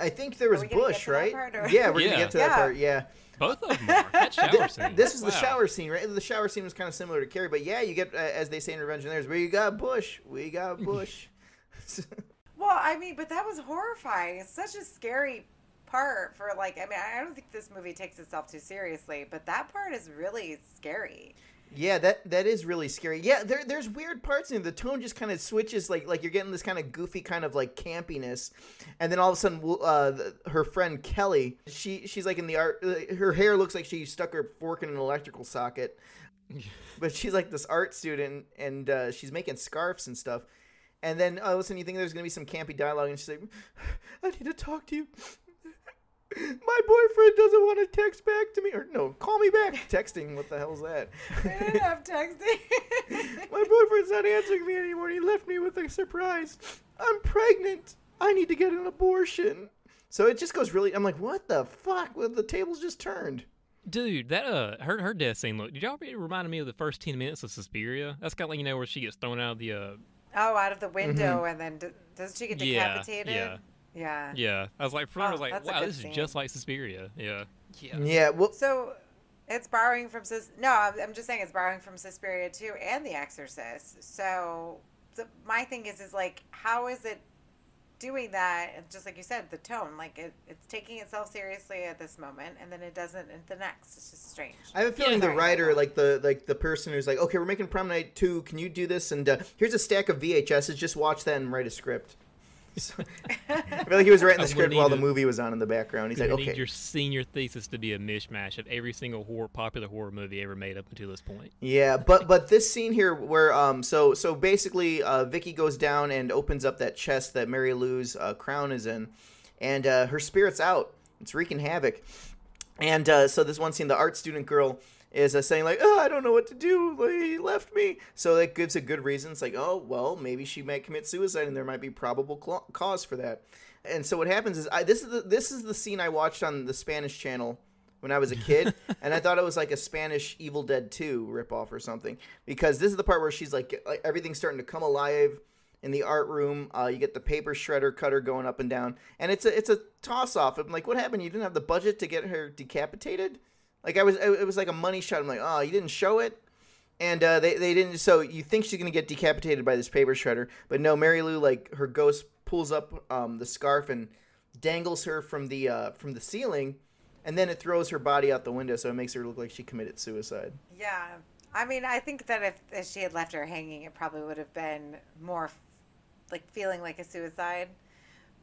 I think there was we gonna get Bush, right? Yeah, we're Yeah. gonna get to that Yeah. part. Yeah, Both of them are. That shower scene. this was the shower scene, right? The shower scene was kind of similar to Carrie, but yeah, you get uh, as they say in Revenge of the Nerds, we got Bush, we got Bush. Well, I mean, but that was horrifying. It's such a scary part for like. I mean, I don't think this movie takes itself too seriously, but that part is really scary. Yeah, that that is really scary. Yeah, there there's weird parts in it. The tone just kind of switches, like like you're getting this kind of goofy kind of like campiness, and then all of a sudden, uh, the, her friend Kelly, she she's like in the art. uh, Her hair looks like she stuck her fork in an electrical socket, but she's like this art student, and uh, she's making scarves and stuff. And then all of a sudden, you think there's gonna be some campy dialogue, and she's like, "I need to talk to you." My boyfriend doesn't want to text back to me, or no, call me back. Texting, what the hell's that? They didn't have texting. My boyfriend's not answering me anymore. He left me with a surprise. I'm pregnant. I need to get an abortion. So it just goes really. I'm like, what the fuck? Well, the tables just turned. Dude, that uh, her her death scene. Look, did y'all it reminded me of the first ten minutes of Suspiria? That's kind of like you know where she gets thrown out of the uh. oh, out of the window, and then d- does she get Mm-hmm. Yeah, decapitated? yeah. Yeah. Yeah, I was like, for I Oh, was like, wow, this scene. is just like Suspiria. Yeah, yeah. Yeah. Well, So it's borrowing from Sus. No, I'm, I'm just saying it's borrowing from Suspiria too, and The Exorcist. So the, my thing is, is like, how is it doing that? And Just like you said, the tone, like it, it's taking itself seriously at this moment, and then it doesn't at the next. It's just strange. I have a feeling the writer, like the like the person who's like, okay, we're making Prom Night two. Can you do this? And uh, here's a stack of VHSs. Just watch that and write a script. So, I feel like he was writing the I'm gonna script while the to- movie was on in the background. He's You like, need okay, your senior thesis to be a mishmash of every single horror, popular horror movie ever made up until this point. Yeah, but but this scene here where um so so basically uh Vicky goes down and opens up that chest that Mary Lou's uh, crown is in, and uh, her spirit's out. It's wreaking havoc, and uh, so this one scene, the art student girl is uh, saying like, "Oh, I don't know what to do. Like, He left me." So that gives a good reason. It's like, "Oh, well, maybe she might commit suicide, and there might be probable cla cause for that." And so what happens is, I this is the this is the scene I watched on the Spanish channel when I was a kid, and I thought it was like a Spanish Evil Dead 2 ripoff or something. Because this is the part where she's like, like everything's starting to come alive in the art room. Uh, you get the paper shredder cutter going up and down, and it's a it's a toss off. I'm like, what happened? You didn't have the budget to get her decapitated? Like I was, it was like a money shot. I'm like, oh, you didn't show it. And uh, they, they didn't. So you think she's gonna get decapitated by this paper shredder, but no. Mary Lou like her ghost pulls up um, the scarf and dangles her from the uh, from the ceiling, and then it throws her body out the window, so it makes her look like she committed suicide. Yeah. I mean, I think that if, if she had left her hanging, it probably would have been more like feeling like a suicide.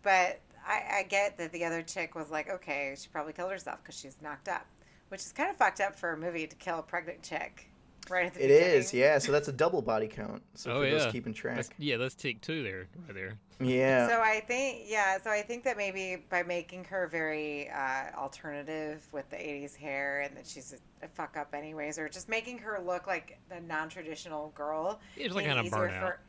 But I, I get that the other chick was like, okay, she probably killed herself because she's knocked up, which is kind of fucked up for a movie to kill a pregnant chick right at the It beginning. is, yeah. So that's a double body count. So oh for yeah, those keeping track, That's, yeah, that's tick two there, right there. yeah. So I think, yeah, so I think that maybe by making her very uh, alternative with the 80s hair and that she's a, a fuck up anyways, or just making her look like a non traditional girl. It was like kind of burnout. for-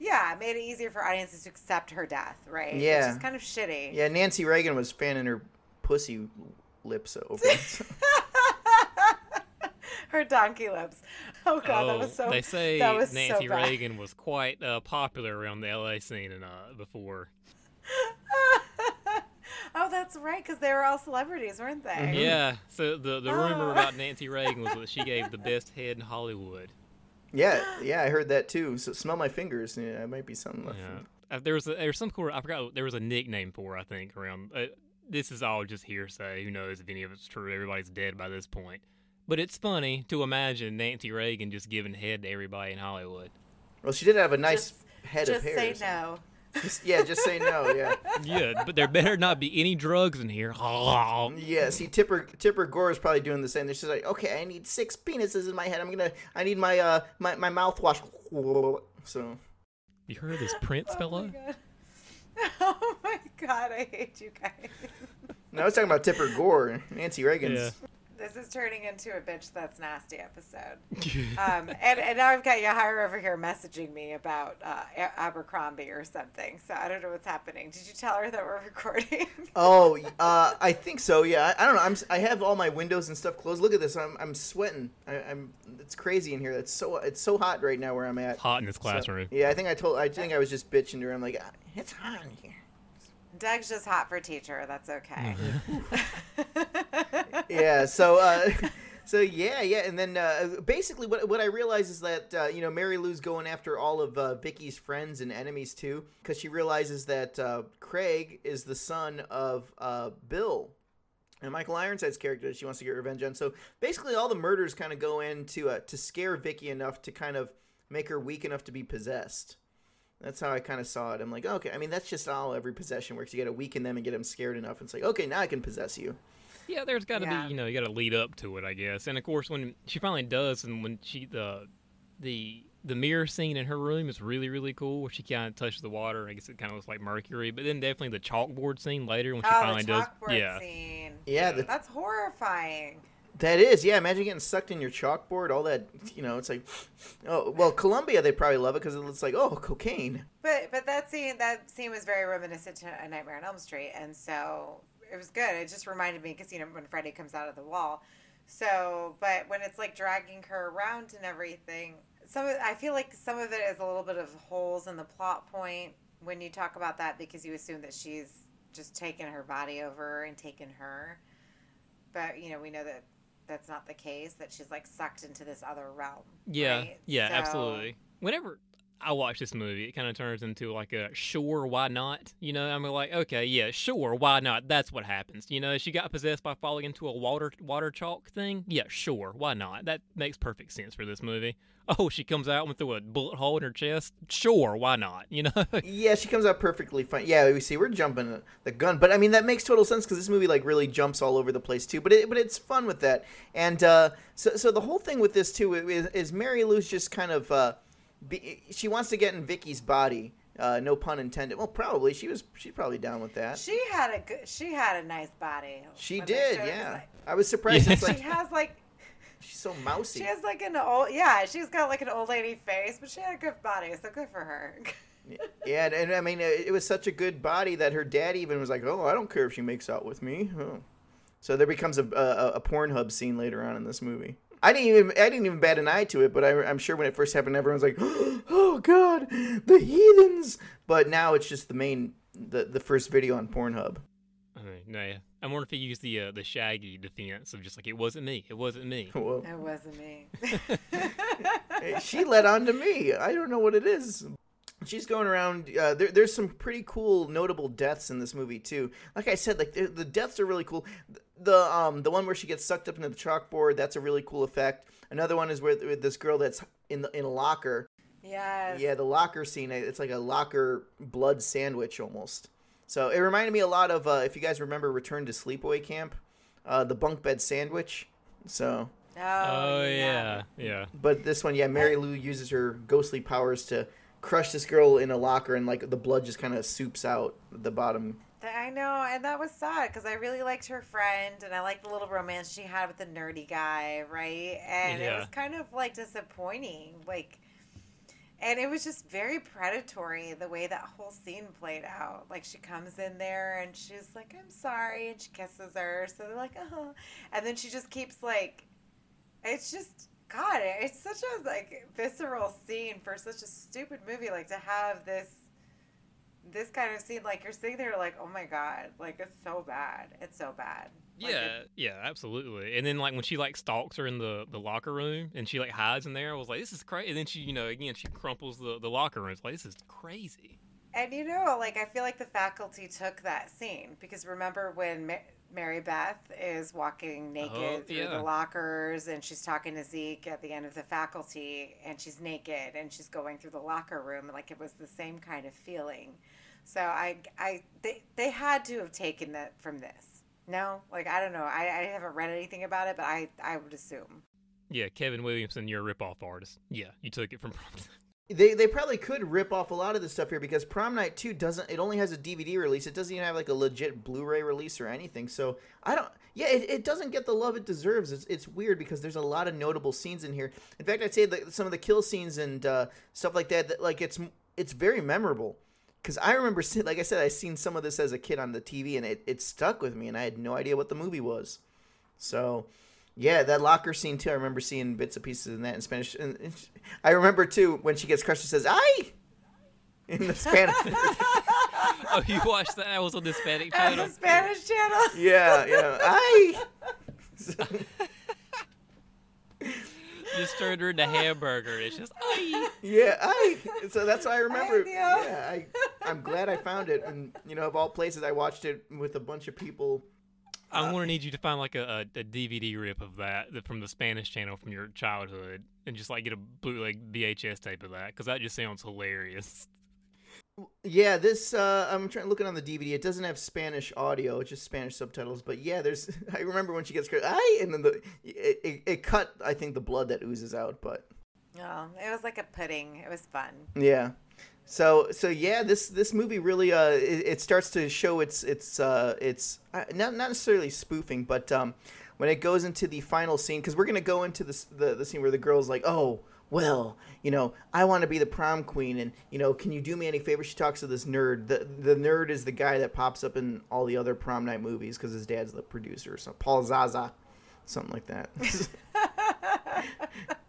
yeah, it made it easier for audiences to accept her death, right? Yeah. Which is kind of shitty. yeah, Nancy Reagan was fanning her pussy lips open. her donkey lips. Oh god, that oh, was so. they say that was Nancy so bad. Reagan was quite uh, popular around the LA scene and uh, before. oh, that's right, because they were all celebrities, weren't they? Mhm. Yeah, so the the rumor Oh. about Nancy Reagan was that she gave the best head in Hollywood. yeah, yeah, I heard that too. So smell my fingers. Yeah, that might be something. left Yeah, uh, there was a, there was some sort of, I forgot there was a nickname for her, I think around. Uh, this is all just hearsay. Who knows if any of it's true? Everybody's dead by this point. But it's funny to imagine Nancy Reagan just giving head to everybody in Hollywood. Well, she did have a nice Just- head Just of hair. Just say no. Just- yeah, just say no. Yeah. Yeah, but there better not be any drugs in here. Yeah, see, Tipper Tipper Gore is probably doing the same. She's like, okay, I need six penises in my head. I'm gonna, I need my uh my my mouthwash. So You heard of this Prince Oh fellow? my god. Oh my god, I hate you guys. no, I was talking about Tipper Gore, Nancy Reagan's. Yeah. This is turning into a bitch that's nasty episode. Um, and, and now I've got Yahira over here messaging me about uh, Abercrombie or something. So I don't know what's happening. Did you tell her that we're recording? Oh, uh, I think so. Yeah, I, I don't know. I'm s- I have all my windows and stuff closed. Look at this. I'm I'm sweating. I, I'm it's crazy in here. It's so it's so hot right now where I'm at. Hot in this So, classroom. yeah, I think I told. I think I was just bitching to her. I'm like, "Ah, it's hot in here. Doug's just hot for teacher. That's okay. yeah so uh so yeah yeah and then uh basically what, what i realize is that uh, you know mary lou's going after all of uh, vicky's friends and enemies too because she realizes that uh, craig is the son of uh, bill and Michael Ironside's character she wants to get revenge on. So basically, all the murders kind of go in to uh, to scare Vicky enough to kind of make her weak enough to be possessed. That's how I kind of saw it. I'm like, okay. I mean, that's just how every possession works. You got to weaken them and get them scared enough. And it's like, okay, now I can possess you. Yeah, there's got to Yeah. be, you know, you got to lead up to it, I guess. And of course, when she finally does, and when she the the the mirror scene in her room is really really cool, where she kind of touches the water. I guess it kind of looks like Mercury. But then definitely the chalkboard scene later when she oh, finally the does, chalkboard yeah, scene. Yeah, the, That's horrifying. That is, yeah. Imagine getting sucked in your chalkboard. All that, you know. It's like, oh, well, Colombia they probably love it because it's like, oh, cocaine. But but that scene that scene was very reminiscent to A Nightmare on Elm Street, and so it was good. It just reminded me because you know when Freddy comes out of the wall. So, but when it's like dragging her around and everything, some of, I feel like some of it is a little bit of holes in the plot point when you talk about that because you assume that she's just taken her body over and taken her. But you know we know that that's not the case. That she's like sucked into this other realm. yeah, right? yeah, So- absolutely. Whenever I watch this movie, it kind of turns into like a sure, why not? You know, I'm like, okay, yeah, sure, why not? That's what happens. You know, she got possessed by falling into a water water chalk thing. Yeah, sure, why not? That makes perfect sense for this movie. Oh, she comes out through a bullet hole in her chest. Sure, why not? You know, Yeah, she comes out perfectly fine. Yeah, we see we're jumping the gun, but I mean that makes total sense because this movie like really jumps all over the place too. But it, but it's fun with that, and uh, so so the whole thing with this too is, is Mary Lou's just kind of uh, be, she wants to get in Vicky's body. Uh, no pun intended. Well, probably she was. She's probably down with that. She had a good. She had a nice body. She did. Yeah, like- I was surprised. It's she has like she's so mousy. she has like an old yeah she's got like an old lady face but she had a good body so good for her. Yeah, and, and I mean, it, it was such a good body that her dad even was like, "Oh, I don't care if she makes out with me." Oh. So there becomes a, a a Pornhub scene later on in this movie. I didn't even I didn't even bat an eye to it, but I, I'm sure when it first happened, everyone's like, "Oh God, the heathens!" But now it's just the main the the first video on Pornhub. I mean, no, yeah. I wonder if he used the uh, the Shaggy defense of just like it wasn't me, it wasn't me. Well, it wasn't me. she led on to me. I don't know what it is. She's going around. Uh, there, there's some pretty cool, notable deaths in this movie too. Like I said, like the, the deaths are really cool. The um the one where she gets sucked up into the chalkboard, that's a really cool effect. Another one is where, with this girl that's in the in a locker. yes. Yeah, the locker scene. It's like a locker blood sandwich almost. So it reminded me a lot of uh, if you guys remember Return to Sleepaway Camp, uh, the bunk bed sandwich. So Oh, Oh yeah. yeah, yeah. but this one, yeah, Mary Lou uses her ghostly powers to crush this girl in a locker, and like the blood just kind of soups out the bottom. I know, and that was sad because I really liked her friend, and I liked the little romance she had with the nerdy guy, right? And it was kind of like disappointing, like, and it was just very predatory the way that whole scene played out. Like she comes in there and she's like, "I'm sorry," and she kisses her, so they're like, "Oh," and then she just keeps like, it's just. God, it's such a like visceral scene for such a stupid movie. Like to have this this kind of scene, like you're sitting there, like, oh my god, like it's so bad, it's so bad. Like, Yeah, it- yeah, absolutely. And then like when she like stalks her in the, the locker room and she like hides in there, I was like, this is crazy. And then she, you know, again she crumples the, the locker room. It's like this is crazy. and you know, like I feel like the faculty took that scene because remember when Ma- Mary Beth is walking oh, naked through yeah. the lockers and she's talking to Zeke at the end of the faculty and she's naked and she's going through the locker room like it was the same kind of feeling. So I, I, they, they had to have taken that from this. No, like I don't know. I, I haven't read anything about it, but I, I would assume. Yeah, Kevin Williamson, you're a rip-off artist. Yeah, you took it from. They, they probably could rip off a lot of this stuff here because Prom Night 2 doesn't it only has a DVD release. It doesn't even have like a legit Blu-ray release or anything. So I don't yeah, it, it doesn't get the love it deserves. It's, it's weird because there's a lot of notable scenes in here. In fact, I'd say that some of the kill scenes and uh, stuff like that, that like it's it's very memorable. Because I remember, like I said, I seen some of this as a kid on the TV, and it, it stuck with me, and I had no idea what the movie was. So, yeah, that locker scene too. I remember seeing bits and pieces in that in Spanish. And, and I remember too when she gets crushed, she says "ay" in the Spanish. oh, you watched that? I was on the Hispanic On channel. the Spanish channel. yeah, yeah, "ay." Just turned her into hamburger. It's just, "Ay." Yeah, I. So that's why I remember. Ay, Dios. Yeah, I. I'm glad I found it, and you know, of all places, I watched it with a bunch of people. I'm gonna need you to find like a, a, a DVD rip of that that- from the Spanish channel from your childhood, and just like get a blue bootleg VHS tape of that because that just sounds hilarious. Yeah, this. Uh, I'm trying looking on the DVD. It doesn't have Spanish audio; it's just Spanish subtitles. But yeah, there's. I remember when she gets crushed, "ay," and then the it, it, it cut. I think the blood that oozes out, but Oh, it was like a pudding. It was fun. Yeah. So so yeah, this this movie really uh it, it starts to show its its uh its uh, not not necessarily spoofing, but um when it goes into the final scene because we're gonna go into this the the scene where the girl's like oh well you know I want to be the prom queen and you know can you do me any favor? She talks to this nerd. The the nerd is the guy that pops up in all the other prom night movies because his dad's the producer. So Paul Zaza, something like that.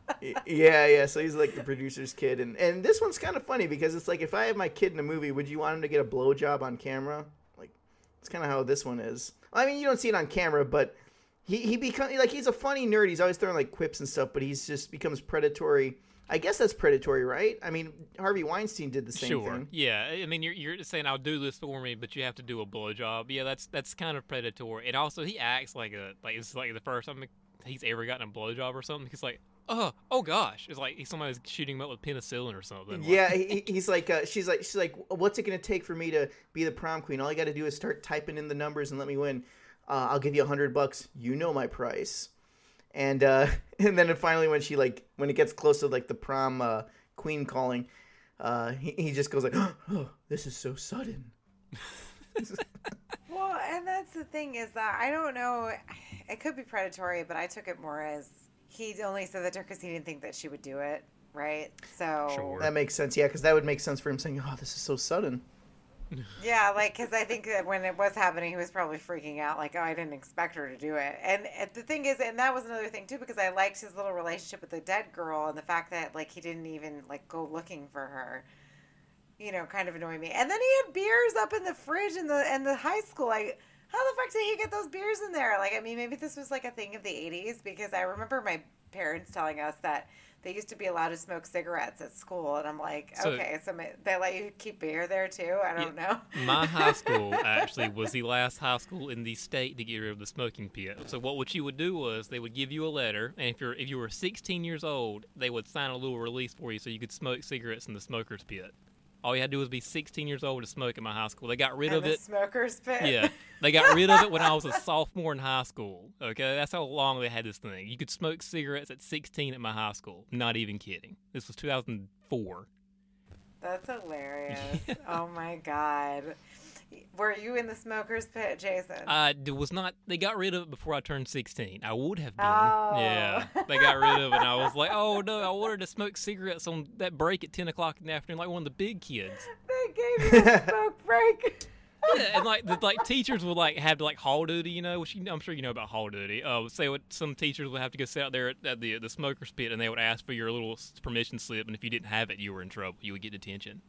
yeah, yeah. So he's like the producer's kid, and and this one's kind of funny because it's like if I have my kid in a movie, would you want him to get a blowjob on camera? Like, it's kind of how this one is. I mean, you don't see it on camera, but he he becomes like he's a funny nerd. He's always throwing like quips and stuff, but he's just becomes predatory. I guess that's predatory, right? I mean, Harvey Weinstein did the same sure. thing. Yeah. I mean, you're you're saying I'll do this for me, but you have to do a blowjob. Yeah, that's that's kind of predatory. And also, he acts like a like it's like the first time he's ever gotten a blowjob or something. He's like, oh, oh gosh, it's like somebody's shooting him up with penicillin or something. Yeah, he, he's like, uh, she's like, she's like, what's it gonna take for me to be the prom queen? All you got to do is start typing in the numbers and let me win. Uh, I'll give you a hundred bucks. You know my price. And uh, and then finally, when she like, when it gets close to like the prom uh, queen calling, uh, he, he just goes like, oh, this is so sudden. Well, and that's the thing is that I don't know. It could be predatory, but I took it more as he only said that to her because he didn't think that she would do it, right? So Sure. That makes sense, yeah, because that would make sense for him saying, oh, this is so sudden. yeah, like because I think that when it was happening, he was probably freaking out, like, oh, I didn't expect her to do it. And, and the thing is, and that was another thing too, because I liked his little relationship with the dead girl and the fact that like he didn't even like go looking for her. You know, kind of annoyed me. And then he had beers up in the fridge in the in the high school. Like, how the fuck did he get those beers in there? Like, I mean, maybe this was like a thing of the '80s because I remember my parents telling us that they used to be allowed to smoke cigarettes at school, and I'm like, So- okay, so ma- they let you keep beer there too. I don't know. My high school actually was the last high school in the state to get rid of the smoking pit. So what what you would do was they would give you a letter, and if you're if you were 16 years old, they would sign a little release for you so you could smoke cigarettes in the smokers pit. All you had to do was be 16 years old to smoke in my high school. They got rid And of the it. smokers pit. Yeah, they got rid of it when I was a sophomore in high school. Okay, that's how long they had this thing. You could smoke cigarettes at 16 at my high school. Not even kidding. This was 2004. That's hilarious. oh my god. Were you in the smokers pit, Jason? I was not. They got rid of it before I turned 16. I would have been. Oh. Yeah, they got rid of it. and I was like, oh no, I wanted to smoke cigarettes on that break at 10 o'clock in the afternoon, like one of the big kids. they gave you a smoke break. Yeah, and like the like teachers would like have to like hall duty, you know, which you, I'm sure you know about hall duty. Uh, say what some teachers would have to go sit out there at, at the the smokers pit, and they would ask for your little permission slip, and if you didn't have it, you were in trouble. You would get detention.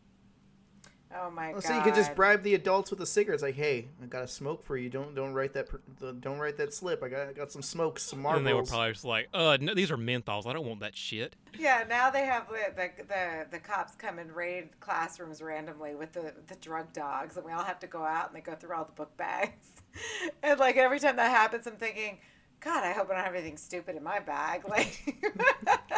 Oh my Well, god. so you could just bribe the adults with a cigarette. It's like, hey, I got a smoke for you. Don't don't write that. Don't write that slip. I got I got some smokes, some marbles. And they were probably just like, uh, no, these are menthols. I don't want that shit. Yeah, now they have the, the the the cops come and raid classrooms randomly with the the drug dogs, and we all have to go out and they go through all the book bags. and like every time that happens, I'm thinking, God, I hope I don't have anything stupid in my bag. Like,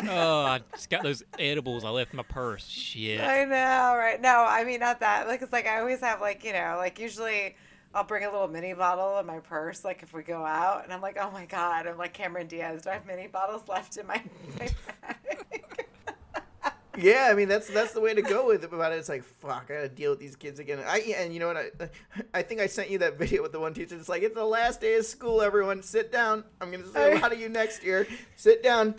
oh, I just got those edibles I left in my purse. Shit. I know, right? No, I mean not that. Like, it's like I always have like you know, like usually I'll bring a little mini bottle in my purse, like if we go out, and I'm like, oh my god, I'm like Cameron Diaz. Do I have mini bottles left in my, my bag? Yeah, I mean that's that's the way to go with it about it. It's like fuck, I gotta deal with these kids again. I and you know what? I I think I sent you that video with the one teacher. It's like it's the last day of school. Everyone, sit down. I'm gonna say a lot of you next year. Sit down.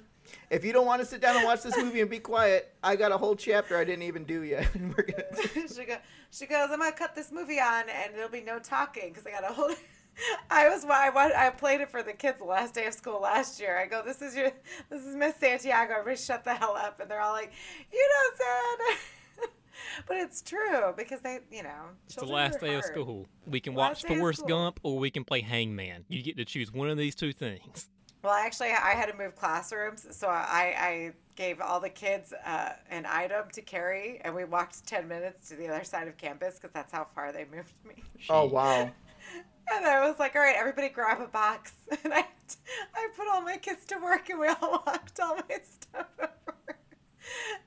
If you don't want to sit down and watch this movie and be quiet, I got a whole chapter I didn't even do yet. And we're gonna. she, go, she goes, I'm gonna cut this movie on, and there'll be no talking because I got a whole. I was I, I played it for the kids the last day of school last year. I go, this is your, this is Miss Santiago. Everybody shut the hell up, and they're all like, you don't say but it's true because they, you know, it's the last day hard. of school. We can watch Forrest Gump or we can play Hangman. You get to choose one of these two things. Well, actually, I had to move classrooms, so I, I gave all the kids uh, an item to carry, and we walked ten minutes to the other side of campus because that's how far they moved me. Oh wow! And I was like, all right, everybody grab a box. And I, I put all my kids to work and we all walked all my stuff over.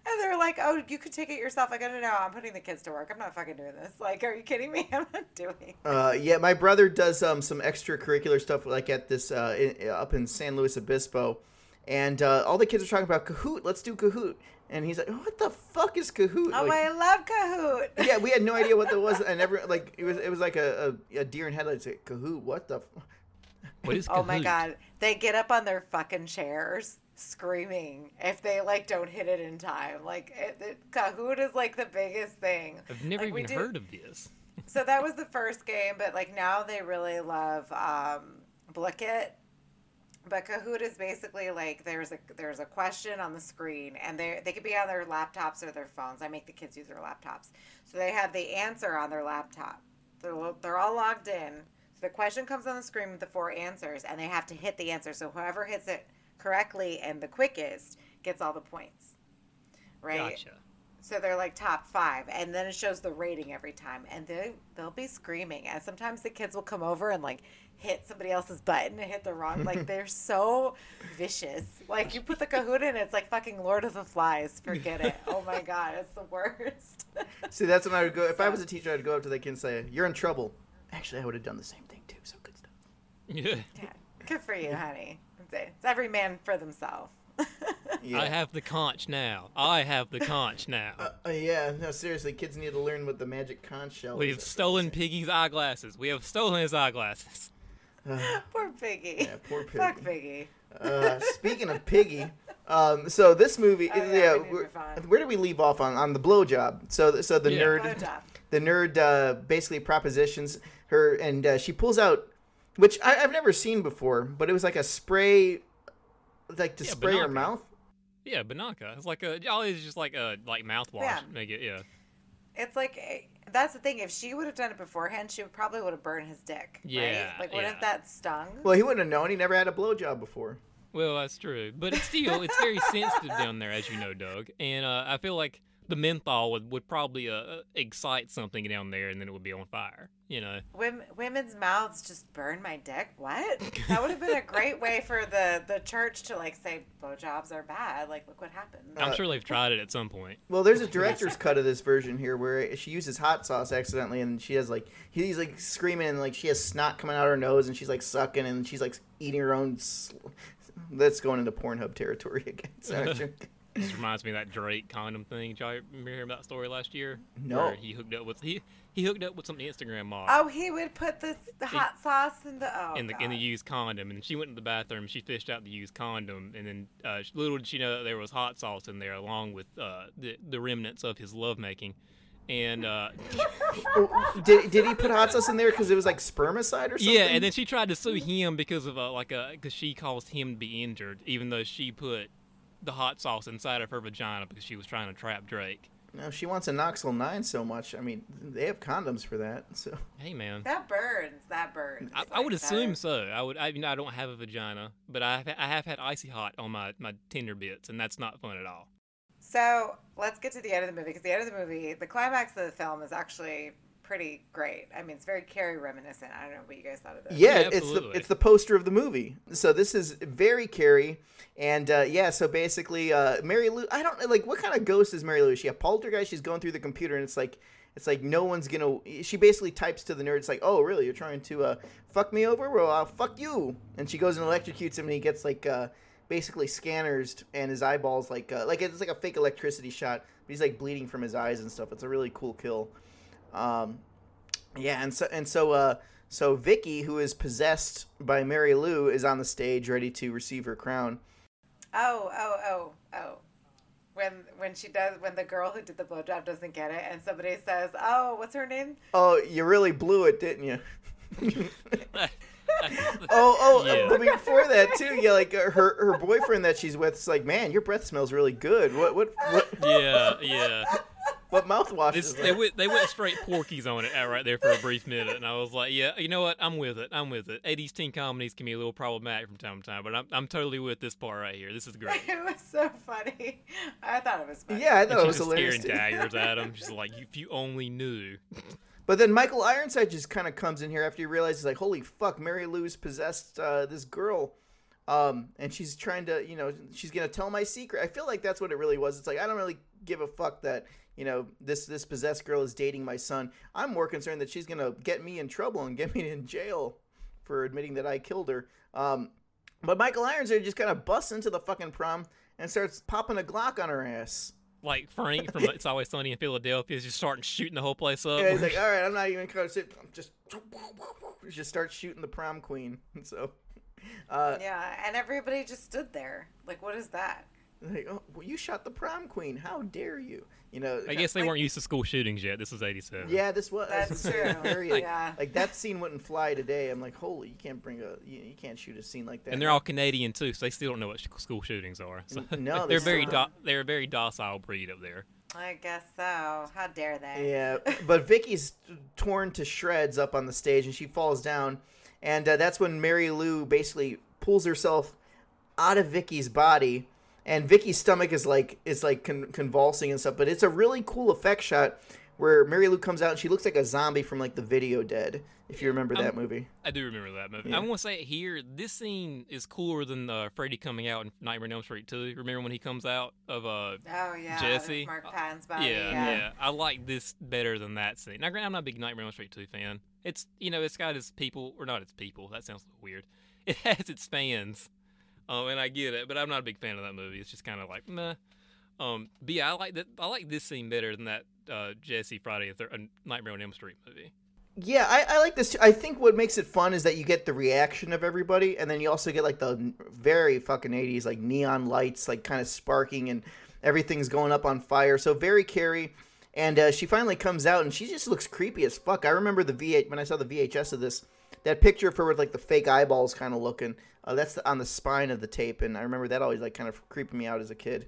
And they're like, oh, you could take it yourself. I go, no, no, I'm putting the kids to work. I'm not fucking doing this. Like, are you kidding me? I'm not doing uh, Yeah, my brother does um, some extracurricular stuff like at this, uh, in, up in San Luis Obispo. And uh, all the kids are talking about Kahoot. Let's do Kahoot. And he's like, "What the fuck is Kahoot?" Oh, like, I love Kahoot. yeah, we had no idea what that was, and every like it was it was like a, a, a deer in headlights. Like, Kahoot, what the? F-? What is? Kahoot? Oh my god, they get up on their fucking chairs screaming if they like don't hit it in time. Like it, it, Kahoot is like the biggest thing. I've never like, even heard of this. so that was the first game, but like now they really love um, Blooket but Kahoot is basically like there's a there's a question on the screen, and they they could be on their laptops or their phones. I make the kids use their laptops, so they have the answer on their laptop. They're they're all logged in. So the question comes on the screen with the four answers, and they have to hit the answer. So whoever hits it correctly and the quickest gets all the points. Right. Gotcha. So they're like top five, and then it shows the rating every time, and they they'll be screaming. And sometimes the kids will come over and like hit somebody else's button and hit the wrong. Like they're so vicious. Like you put the Kahoot in, it's like fucking Lord of the Flies. Forget it. Oh my god, it's the worst. See, that's when I would go. If I was a teacher, I'd go up to the kid and say, "You're in trouble." Actually, I would have done the same thing too. So good stuff. Yeah. Yeah, good for you, honey. It's every man for themselves. yeah. I have the conch now. I have the conch now. Uh, uh, yeah, no, seriously, kids need to learn what the magic conch shell We've is. stolen Piggy's eyeglasses. We have stolen his eyeglasses. Uh, poor Piggy. Yeah, poor Piggy. Fuck Piggy. Uh, speaking of Piggy, um, so this movie, Oh, yeah, yeah, we need to where, move on. where did we leave off on on the blowjob? So, so the Yeah. nerd, Blowjob. the nerd, uh, basically propositions her, and uh, she pulls out, which I, I've never seen before, but it was like a spray, like to Yeah, spray her Binaca. mouth. Yeah, Binaca. It's like a. It's just like a like mouthwash. Yeah. Make it. Yeah. It's like eh, that's the thing. If she would have done it beforehand, she would probably would have burned his dick. Yeah, Right? Like, wouldn't yeah. that stung? Well, he wouldn't have known. He never had a blowjob before. Well, that's true, but it's still it's very sensitive down there, as you know, Doug. And uh, I feel like the menthol would would probably uh, excite something down there, and then it would be on fire. You know. Women, women's mouths just burn my dick. What? That would have been a great way for the the church to like say blowjobs are bad. Like, look what happened. I'm Uh, sure they've tried it at some point. Well, there's a director's cut of this version here where she uses hot sauce accidentally, and she has like he's like screaming, and like she has snot coming out of her nose, and she's like sucking, and she's like eating her own. Sl- That's going into Pornhub territory again. So, This reminds me of that Drake condom thing. Did y'all remember hearing about that story last year? No. Where he hooked up with he he hooked up with some Instagram model. Oh, he would put the, the hot sauce in the oh in the in the used condom, and she went to the bathroom. She fished out the used condom, and then uh, little did she know that there was hot sauce in there, along with uh, the the remnants of his lovemaking. And uh, Oh, did, did he put hot sauce in there because it was like spermicide or something? yeah, and then she tried to sue him because of uh, like a because she caused him to be injured, even though she put the hot sauce inside of her vagina because she was trying to trap Drake. no, she wants a Knoxville nine so much. I mean, they have condoms for that. So Hey man, That burns. That burns. I, Like, I would that assume is- so. I would. I mean, I don't have a vagina, but I have, I have had icy hot on my my Tinder bits, and that's not fun at all. So let's get to the end of the movie because the end of the movie, the climax of the film is actually pretty great. I mean, it's very Carrie reminiscent. I don't know what you guys thought of this. Yeah, Yeah, it's the it's the poster of the movie. So this is very Carrie, and uh, yeah. So basically, uh, Mary Lou. I don't like what kind of ghost is Mary Lou? Is she a poltergeist? She's going through the computer, and it's like it's like no one's gonna. She basically types to the nerd. It's like, oh, really? You're trying to uh, fuck me over? Well, I'll fuck you. And she goes and electrocutes him, and he gets like uh, basically scanners, and his eyeballs like uh, like it's like a fake electricity shot. But he's like bleeding from his eyes and stuff. It's a really cool kill. Um, yeah, and so and so uh so Vicky, who is possessed by Mary Lou, is on the stage ready to receive her crown. Oh, oh, oh, oh. When when she does when the girl who did the blowjob doesn't get it and somebody says, "Oh, what's her name?" Oh, you really blew it, didn't you? oh, oh, Yeah. but before that too, yeah, like uh, her her boyfriend that she's with is like, man, your breath smells really good. What what what yeah, yeah. What mouthwash This, is they went they went straight Porky's on it right there for a brief minute, and I was like, yeah, you know what? I'm with it. I'm with it. 80s teen comedies can be a little problematic from time to time, but I'm I'm totally with this part right here. This is great. It was so funny. I thought it was funny. Yeah, I And thought it was just hilarious. staring too. daggers at him. She's like, if you only knew. But then Michael Ironside just kind of comes in here after he realizes, like, holy fuck, Mary Lou's possessed uh, this girl. Um, and she's trying to, you know, she's gonna tell my secret. I feel like that's what it really was. It's like I don't really give a fuck that, you know, this this possessed girl is dating my son. I'm more concerned that she's gonna get me in trouble and get me in jail for admitting that I killed her. Um, but Michael Ironside just kind of busts into the fucking prom and starts popping a Glock on her ass. Like Frank from It's Always Sunny in Philadelphia is just starting shooting the whole place up. Yeah, he's like, all right, I'm not even gonna sit. I'm just just start shooting the prom queen. So, uh, Yeah, and everybody just stood there. Like, what is that? Like, oh, well, you shot the prom queen. How dare you? You know. I guess they like- weren't used to school shootings yet. This was 87. Yeah, this was. That's true. very- Yeah. Like that scene wouldn't fly today. I'm like, holy, you can't bring a, you, you can't shoot a scene like that. And they're all Canadian too, so they still don't know what sh- school shootings are. So no, they they're very still do- they're a very docile breed up there. I guess so. How dare they? Yeah, but Vicky's torn to shreds up on the stage, and she falls down, and uh, that's when Mary Lou basically pulls herself out of Vicky's body, and Vicky's stomach is like is like con- convulsing and stuff. But it's a really cool effect shot where Mary Lou comes out and she looks like a zombie from like the Video Dead, if you remember that Um, movie. I do remember that movie. Yeah. I want to say it here. This scene is cooler than uh, Freddy coming out in Nightmare on Elm Street 2. Remember when he comes out of uh Oh yeah, Jesse? Mark Patton's body. yeah, Yeah, yeah, I like this better than that scene. Now, granted, I'm not a big Nightmare on Elm Street 2 fan. It's you know, it's got its people or not its people. That sounds weird. It has its fans, um, and I get it, but I'm not a big fan of that movie. It's just kind of like meh. Um, but yeah, I like that. I like this scene better than that uh, Jesse Friday Thir- uh, Nightmare on Elm Street movie. Yeah, I, I like this. Too. I think what makes it fun is that you get the reaction of everybody, and then you also get like the very fucking eighties, like neon lights, like kind of sparking, and everything's going up on fire. So very Carrie, and uh, she finally comes out, and she just looks creepy as fuck. I remember the V8 when I saw the VHS of this, that picture of her with like the fake eyeballs kind of looking. Uh, that's on the spine of the tape, and I remember that always like kind of creeping me out as a kid.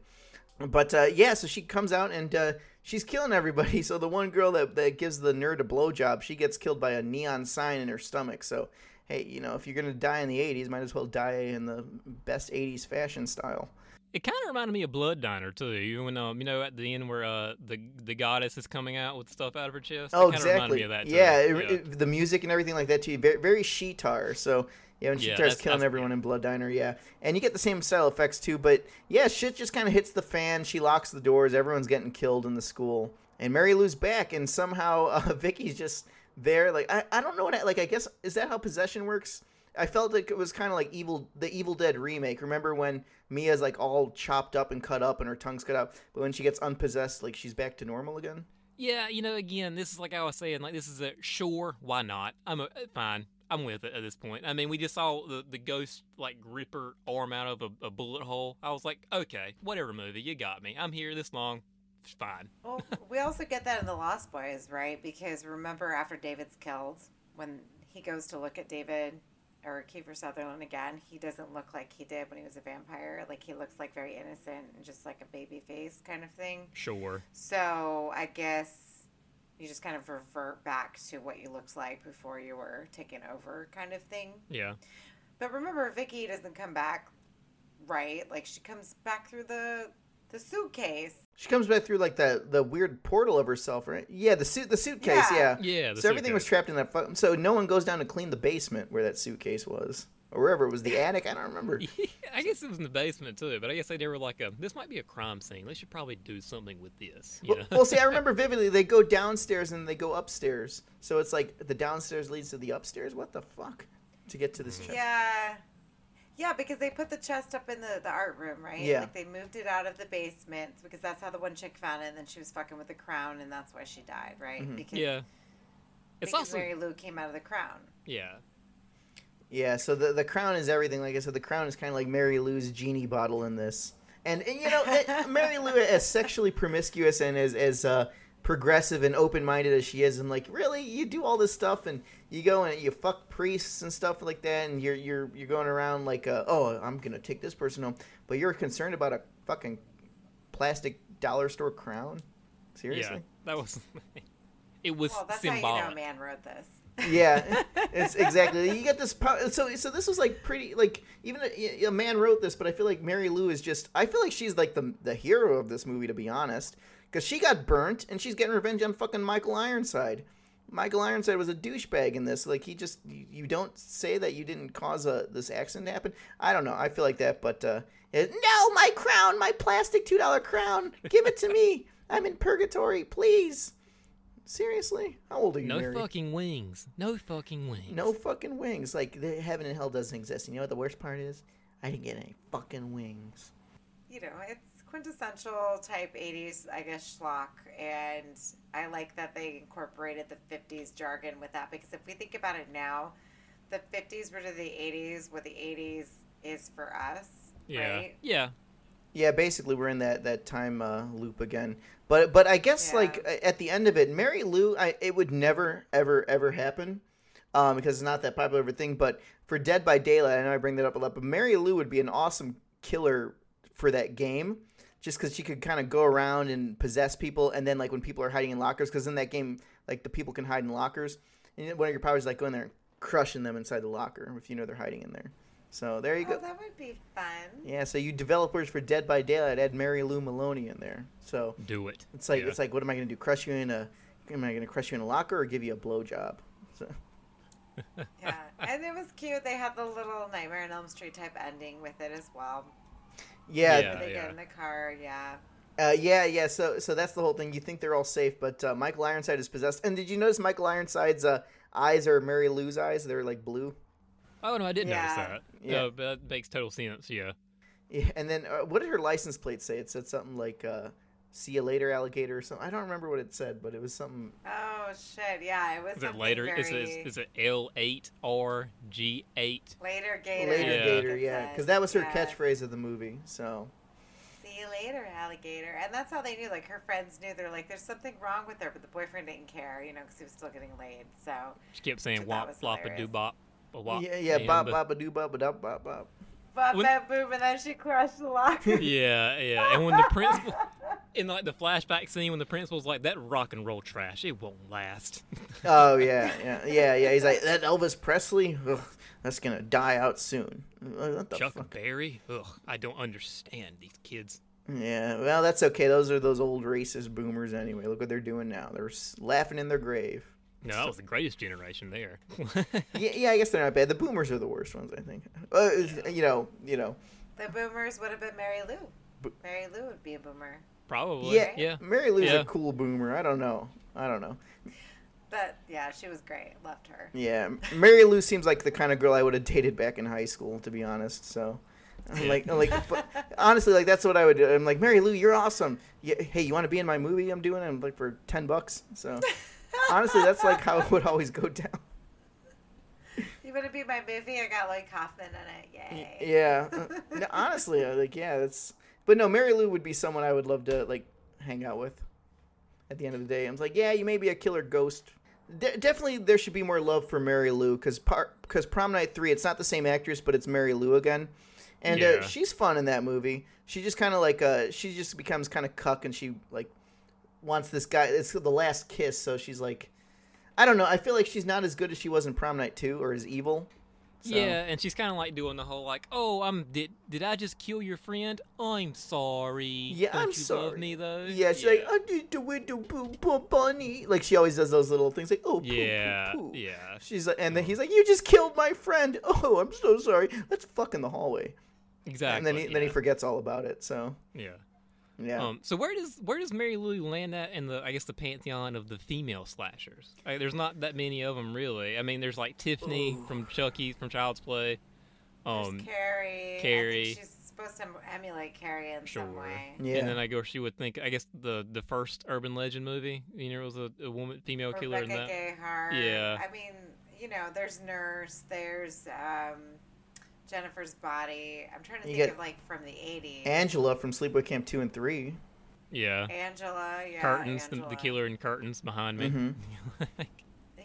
But uh, yeah, so she comes out and uh, she's killing everybody. So the one girl that, that gives the nerd a blowjob, she gets killed by a neon sign in her stomach. So hey, you know, if you're gonna die in the '80s, might as well die in the best '80s fashion style. It kind of reminded me of Blood Diner too. You when um, you know at the end where uh the the goddess is coming out with stuff out of her chest. Oh, it kind of reminded exactly. me of that. Yeah, it, it- the music and everything like that too. Very, very Sheetar. So yeah, when she Yeah, that's- killing that's- everyone in Blood Diner, yeah, and you get the same style effects too. But yeah, shit just kind of hits the fan. She locks the doors. Everyone's getting killed in the school, and Mary Lou's back, and somehow uh, Vicky's just there. Like I, I don't know what. I, like I guess is that how possession works? I felt like it was kind of like evil, the Evil Dead remake. Remember when Mia's like all chopped up and cut up, and her tongue's cut up, but when she gets unpossessed, like she's back to normal again. Yeah, you know, again, this is like I was saying, like this is a sure, why not? I'm a, fine. I'm with it at this point. I mean, we just saw the, the ghost like rip her arm out of a, a bullet hole. I was like, okay, whatever movie, you got me. I'm here this long, it's fine. Well, we also get that in the Lost Boys, right? Because remember after David's killed, when he goes to look at David or Kiefer Sutherland again, he doesn't look like he did when he was a vampire. Like he looks like very innocent and just like a baby face kind of thing. Sure. So I guess you just kind of revert back to what you looked like before you were taken over, kind of thing. Yeah. But remember, Vicky doesn't come back right. Like she comes back through the the suitcase, She comes back through like the the weird portal of herself, right? Yeah, the suit, the suitcase. Yeah. Yeah. Yeah, the so everything was trapped in that. Fu- so no one goes down to clean the basement where that suitcase was, or wherever it was, the attic. I don't remember. I guess it was in the basement too, but I guess they were like, a, "This might be a crime scene. They should probably do something with this." You Well, know? well, see, I remember vividly. They go downstairs and they go upstairs. So it's like the downstairs leads to the upstairs. What the fuck? To get to this mm-hmm. chest. Yeah. Yeah, because they put the chest up in the, the art room, right? Yeah. Like they moved it out of the basement because that's how the one chick found it, and then she was fucking with the crown, and that's why she died, right? Mhm. Because, yeah, it's because also Mary Lou came out of the crown. yeah, Yeah, so the the crown is everything. Like I said, the crown is kind of like Mary Lou's genie bottle in this. And, and you know, it- Mary Lou, as sexually promiscuous and as as uh, progressive and open minded as she is, and like, really, you do all this stuff and you go and you fuck priests and stuff like that, and you're you're you're going around like, uh, oh, I'm gonna take this person home, but you're concerned about a fucking plastic dollar store crown. Seriously? yeah. That was it was Well, that's symbolic. how you know man wrote this. yeah, it's exactly. You get this. po- So, so this was like pretty. Like even a, a man wrote this, but I feel like Mary Lou is just. I feel like she's like the the hero of this movie, to be honest, because she got burnt and she's getting revenge on fucking Michael Ironside. Michael Ironside was a douchebag in this. Like he just. You, you don't say that you didn't cause a this accident to happen. I don't know. I feel like that, but uh, it, no, my crown, my plastic two dollar crown, give it to me. I'm in purgatory, please. Seriously, how old are you, no Mary? fucking wings. No fucking wings. No fucking wings. Like the heaven and hell doesn't exist. And you know what the worst part is? I didn't get any fucking wings. You know, it's quintessential type 80s, I guess, schlock. And I like that they incorporated the 50s jargon with that because if we think about it now, the 50s were to the 80s what the 80s is for us. Yeah. Right? Yeah. Yeah, basically we're in that that time uh, loop again. But but I guess Yeah. like at the end of it, Mary Lou, I, it would never ever ever happen. Um, because it's not that popular of a thing. But for Dead by Daylight, I know I bring that up a lot, but Mary Lou would be an awesome killer for that game, just because she could kind of go around and possess people, and then like when people are hiding in lockers, because in that game, like the people can hide in lockers, and one of your powers is like going there and crushing them inside the locker if you know they're hiding in there. So there you Oh, go. that would be fun. Yeah, so you developers for Dead by Daylight add Mary Lou Maloney in there. So Do it. it's like Yeah. it's like what am I going to do? Crush you in a am I going to crush you in a locker or give you a blowjob? So Yeah. and it was cute. They had the little Nightmare on Elm Street type ending with it as well. Yeah, Yeah. they get in the car, yeah. Uh, yeah, yeah. So, so that's the whole thing. You think they're all safe, but uh, Michael Ironside is possessed. And did you notice Michael Ironside's uh, eyes are Mary Lou's eyes? They're like blue. Oh no, I didn't Yeah. notice that. Yeah. No, but that makes total sense. Yeah. Yeah, and then uh, what did her license plate say? It said something like uh, "See you later, alligator" or something. I don't remember what it said, but it was something. Oh shit! Yeah, it was. Is it later? Very... Is it is it L eight R G eight? later Gator? Later, Yeah. gator, yeah, because that was her Yeah. catchphrase of the movie. So See you later, alligator. And that's how they knew. Like her friends knew. They're like, "There's something wrong with her," but the boyfriend didn't care, you know, because he was still getting laid. So She kept saying That wop flop a hilarious. doo bop. a wop, yeah, yeah, bop, bop, a doo, bop, a dop, bop, bop. Bop, When- bop, boom, and then she crushed the locker. Yeah, yeah. And when the principal in like the flashback scene when the principal's like that rock and roll trash, it won't last. Oh yeah, yeah, yeah, yeah. He's like that Elvis Presley. Ugh, that's gonna die out soon. What the Chuck fuck? Berry? Ugh, I don't understand these kids. Yeah, well, that's okay. Those are those old racist boomers anyway. Look what they're doing now. They're laughing in their grave. No, that was the greatest generation there. Yeah, yeah. I guess they're not bad. The boomers are the worst ones, I think. Uh, you know, you know. the boomers would have been Mary Lou. Bo- Mary Lou would be a boomer. Probably. Yeah, Yeah. Mary Lou's Yeah. a cool boomer. I don't know. I don't know. But yeah, she was great. Loved her. Yeah, Mary Lou seems like the kind of girl I would have dated back in high school, to be honest. So, I'm like, I'm like, but honestly, like that's what I would do. I'm like, Mary Lou, you're awesome. Yeah, hey, you want to be in my movie? I'm doing. I'm like for ten bucks. So, honestly, that's like how it would always go down. You want to be my movie? I got Lloyd Kaufman in it. Yay. Yeah, uh, no, honestly, I like, yeah, that's. But no, Mary Lou would be someone I would love to like hang out with. At the end of the day, I'm like, yeah, you may be a killer ghost. De- definitely, there should be more love for Mary Lou because part because Prom Night Three, it's not the same actress, but it's Mary Lou again, and uh, she's fun in that movie. She just kind of like uh, she just becomes kind of cuck, and she like wants this guy. It's the last kiss, so she's like, I don't know. I feel like she's not as good as she was in Prom Night Two, or as evil. So. Yeah, and she's kind of like doing the whole like, "Oh, I'm did did I just kill your friend? I'm sorry. Yeah, Don't I'm you sorry. Love me though. Yeah, she's like, I did the window poo poo bunny. Like she always does those little things like, oh, poo, poo, yeah, poo. yeah. She's like, and then he's like, you just killed my friend. Oh, I'm so sorry. Let's fuck in the hallway. Exactly. And then he, yeah. then he forgets all about it. So yeah. Yeah. Um, so where does where does Mary Lou land at in the I guess the pantheon of the female slashers? Like, there's not that many of them really. I mean, there's like Tiffany from Chucky from Child's Play. There's Um, Carrie. I Carrie. think she's supposed to emulate Carrie in some Sure. way. yeah. and then I guess she would think I guess the the first urban legend movie, you know, it was a, a woman female killer in Rebecca that. Gayheart. Yeah. I mean, you know, there's Nurse. There's um, Jennifer's Body. I'm trying to You think of like from the 80s. Angela from Sleepaway Camp two and three. Yeah. Angela. Yeah. curtains, the, Angela. the killer in curtains behind me. Mhm.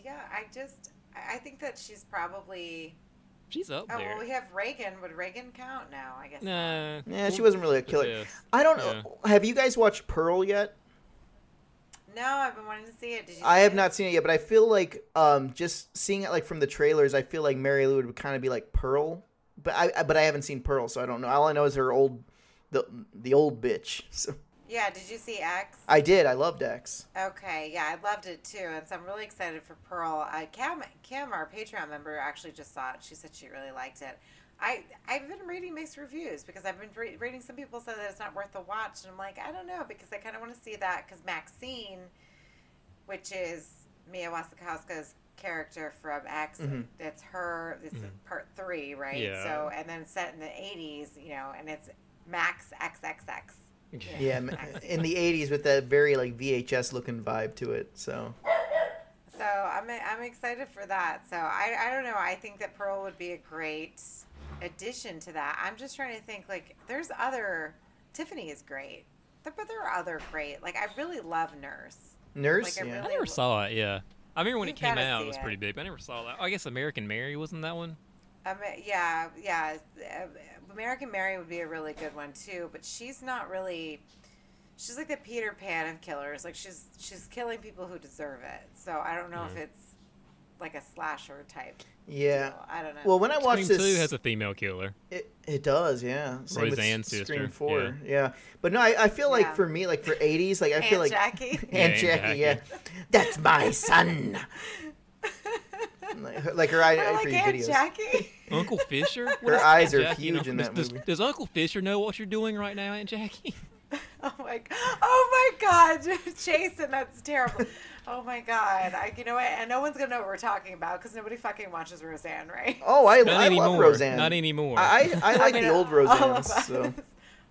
Yeah, I just, I I think that she's probably. She's up Oh there. well, we have Reagan. Would Reagan count? No, I guess. not. Yeah, she wasn't really a killer. Yes. I don't Yeah. know. Have you guys watched Pearl yet? No, I've been wanting to see it. Did you? I have it? not seen it yet, but I feel like um, just seeing it like from the trailers, I feel like Mary Lou would kind of be like Pearl, but I but I haven't seen Pearl, so I don't know. All I know is her old the the old bitch. So Yeah. Did you see X? I did. I loved X. Okay, yeah, I loved it too, and so I'm really excited for Pearl. Uh, Cam, Cam, our Patreon member, actually just saw it. She said she really liked it. I I've been reading mixed reviews because I've been re- reading some people say that it's not worth the watch, and I'm like, I don't know because I kind of want to see that because Maxine, which is Mia Wasikowska's character from X, Mhm. it's her. It's Mhm. part three, right? Yeah. So and then set in the 80s, you know, and it's Max XXX. Yeah, ma- in the '80s with that very like VHS looking vibe to it. So So I'm I'm excited for that. So I I don't know. I think that Pearl would be a great addition to that. I'm just trying to think like there's other Tiffany is great. But but there are other great. Like I really love Nurse. Nurse, Like, I yeah. I really- never saw it. Yeah. I remember when You've it came out, it was it. pretty big. But I never saw that. Oh, I guess American Mary wasn't that one. Um, yeah, yeah. uh, American Mary would be a really good one too, but she's not really. She's like the Peter Pan of killers. Like she's she's killing people who deserve it. So I don't know if Mhm. it's like a slasher type. Yeah. deal. I don't know. Well, when I watched Scream this, Two has a female killer. It, it does, yeah. Same with Roseanne's Scream sister, Four, yeah. But no, I, I feel like Yeah. for me, like for '80s, like I feel Aunt like Jackie. Aunt Yeah, Aunt Jackie, Jackie. yeah. That's my son. like, her, like her eye I like for Aunt videos. Jackie. Uncle Fisher. What Her does eyes Aunt are Jackie huge know? in that does- movie. Does Uncle Fisher know what you're doing right now, Aunt Jackie? Oh, oh my, god. oh my God, Jason, that's terrible. Oh my God, I, you know what? And no one's gonna know what we're talking about because nobody fucking watches Roseanne, right? Oh, I, Not I anymore. love Roseanne. Not anymore. I I, I like mean, the old Roseanne. So.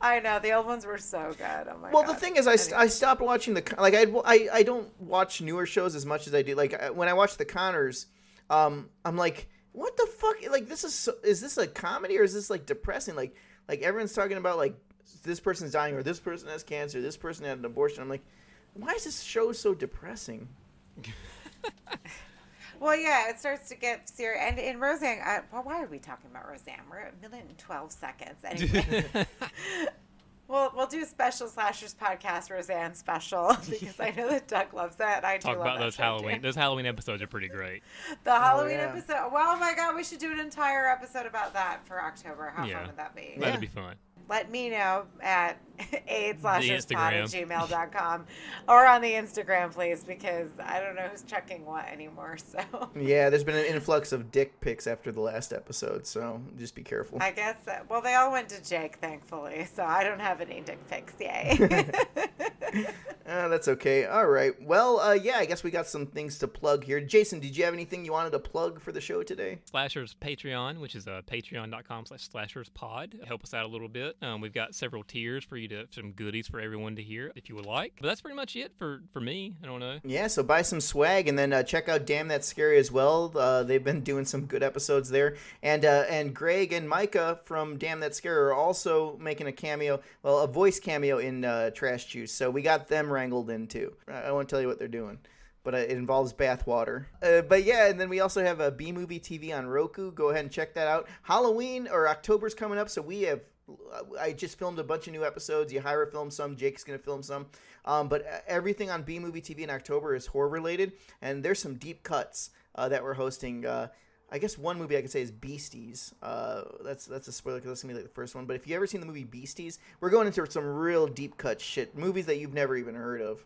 I know the old ones were so good. Oh my Well, God. the thing is, I, st- I stopped watching the like I, I I don't watch newer shows as much as I do. Like I- when I watch the Conners, um, I'm like, what the fuck? Like this is so, is this a comedy or is this like depressing? Like like everyone's talking about like this person's dying or this person has cancer, this person had an abortion. I'm like, why is this show so depressing? Well, yeah, it starts to get serious. And in Roseanne, I, well, why are we talking about Roseanne? We're at a minute and 12 seconds. Anyway, we'll, we'll do a special Slashers podcast, Roseanne special, because I know that Doug loves that. And I do Talk love about that those Halloween. too. Those Halloween episodes are pretty great. The oh, Halloween yeah. episode. Well, oh my God, we should do an entire episode about that for October. How Yeah. fun would that be? That'd be fun. Let me know at AIDS slasherspod at Instagram. gmail.com or on the Instagram, please, because I don't know who's checking what anymore. So Yeah, there's been an influx of dick pics after the last episode, so just be careful. I guess, well, they all went to Jake, thankfully. So I don't have any dick pics. Yay. Uh, that's okay. All right. Well, uh, yeah, I guess we got some things to plug here. Jason, did you have anything you wanted to plug for the show today? Slashers Patreon, which is uh, patreon.com slash slashers pod. Help us out a little bit. Um, we've got several tiers for you to, some goodies for everyone to hear if you would like. But that's pretty much it for, for me. I don't know. Yeah, so buy some swag and then uh, check out Damn That's Scary as well. Uh, they've been doing some good episodes there. And uh, and Greg and Micah from Damn That's Scary are also making a cameo, well, a voice cameo in uh, Trash Juice. So we got them wrangled in too. I I won't tell you what they're doing. But uh, it involves bathwater. Uh, but yeah, and then we also have a B Movie TV on Roku. Go ahead and check that out. Halloween or October's coming up, so we have I just filmed a bunch of new episodes. Yahira filmed some. Jake's gonna film some. Um, but everything on B Movie TV in October is horror related, and there's some deep cuts uh, that we're hosting. Uh, I guess one movie I could say is Beasties. Uh, that's that's a spoiler because that's gonna be like the first one. But if you ever seen the movie Beasties, we're going into some real deep cut shit, movies that you've never even heard of.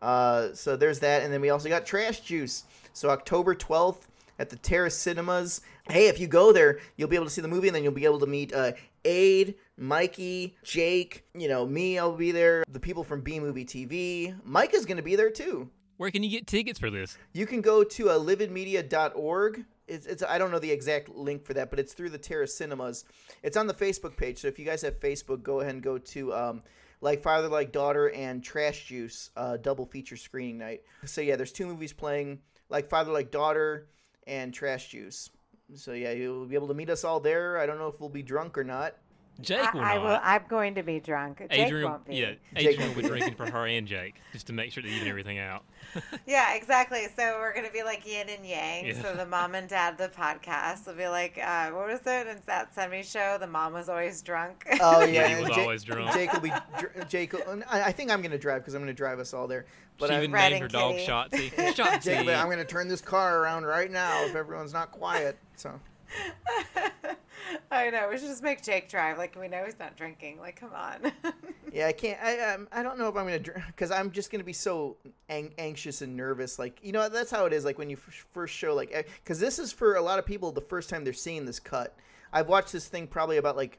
Uh, so there's that, and then we also got Trash Juice. So October 12th at the Terrace Cinemas. Hey, if you go there, you'll be able to see the movie, and then you'll be able to meet uh, Aid, Mikey, Jake. You know, me, I'll be there. The people from B Movie TV. Mike is gonna be there too. Where can you get tickets for this? You can go to uh, lividmedia.org. It's, it's I don't know the exact link for that, but it's through the Terrace Cinemas. It's on the Facebook page. So if you guys have Facebook, go ahead and go to um, like Father Like Daughter and Trash Juice uh, double feature screening night. So yeah, there's two movies playing, like Father Like Daughter and Trash Juice. So yeah, you'll be able to meet us all there. I don't know if we'll be drunk or not. Jake will I, I not. will. I'm going to be drunk. Jake Adrian, won't be. yeah, Jake Adrian won't be. be drinking for her and Jake just to make sure to even everything out. Yeah, exactly. So we're gonna be like yin and yang. Yeah. So the mom and dad, the podcast, will be like, uh, what was it? It's that semi show. The mom was always drunk. Oh Yeah, yeah, he was Jake, always drunk. Jake will be. dr- Jake, will, I I think I'm gonna drive because I'm gonna drive us all there. But she I, even Red named her and dog Kitty. Shotzi. Shotzi. Jacob, I'm going to turn this car around right now if everyone's not quiet. So I know. We should just make Jake drive. Like we know he's not drinking. Like, come on. yeah, I can't. I um, I don't know if I'm going to drink because I'm just going to be so ang- anxious and nervous. Like you know, that's how it is. Like when you f- first show, like because this is for a lot of people the first time they're seeing this cut. I've watched this thing probably about like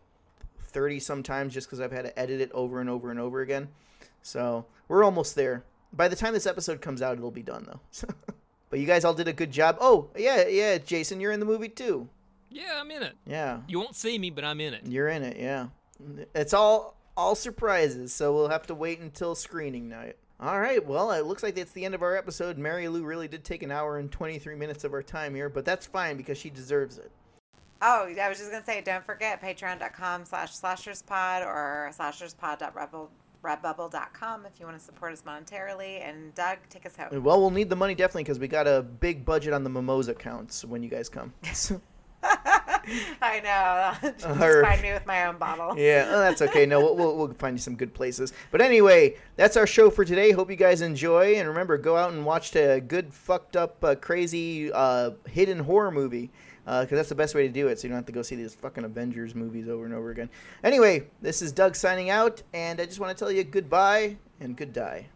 thirty sometimes just because I've had to edit it over and over and over again. So we're almost there. By the time this episode comes out, it'll be done though. but you guys all did a good job. Oh yeah, yeah, Jason, you're in the movie too. Yeah, I'm in it. Yeah. You won't see me, but I'm in it. You're in it, yeah. It's all all surprises, so we'll have to wait until screening night. All right, well, it looks like that's the end of our episode. Mary Lou really did take an hour and 23 minutes of our time here, but that's fine because she deserves it. oh, I was just gonna say, don't forget patreon.com slash slasherspod or slasherspod.redbubble.com if you want to support us monetarily. And Doug, take us home. Well, we'll need the money definitely because we got a big budget on the mimosa counts when you guys come. I know. Just find me with my own bottle. yeah, oh, that's okay. No, we'll, we'll, we'll find you some good places. But anyway, that's our show for today. Hope you guys enjoy. And remember, go out and watch a good, fucked up, uh, crazy, uh, hidden horror movie. Uh, because that's the best way to do it, so you don't have to go see these fucking Avengers movies over and over again. Anyway, this is Doug signing out, and I just want to tell you goodbye and good die.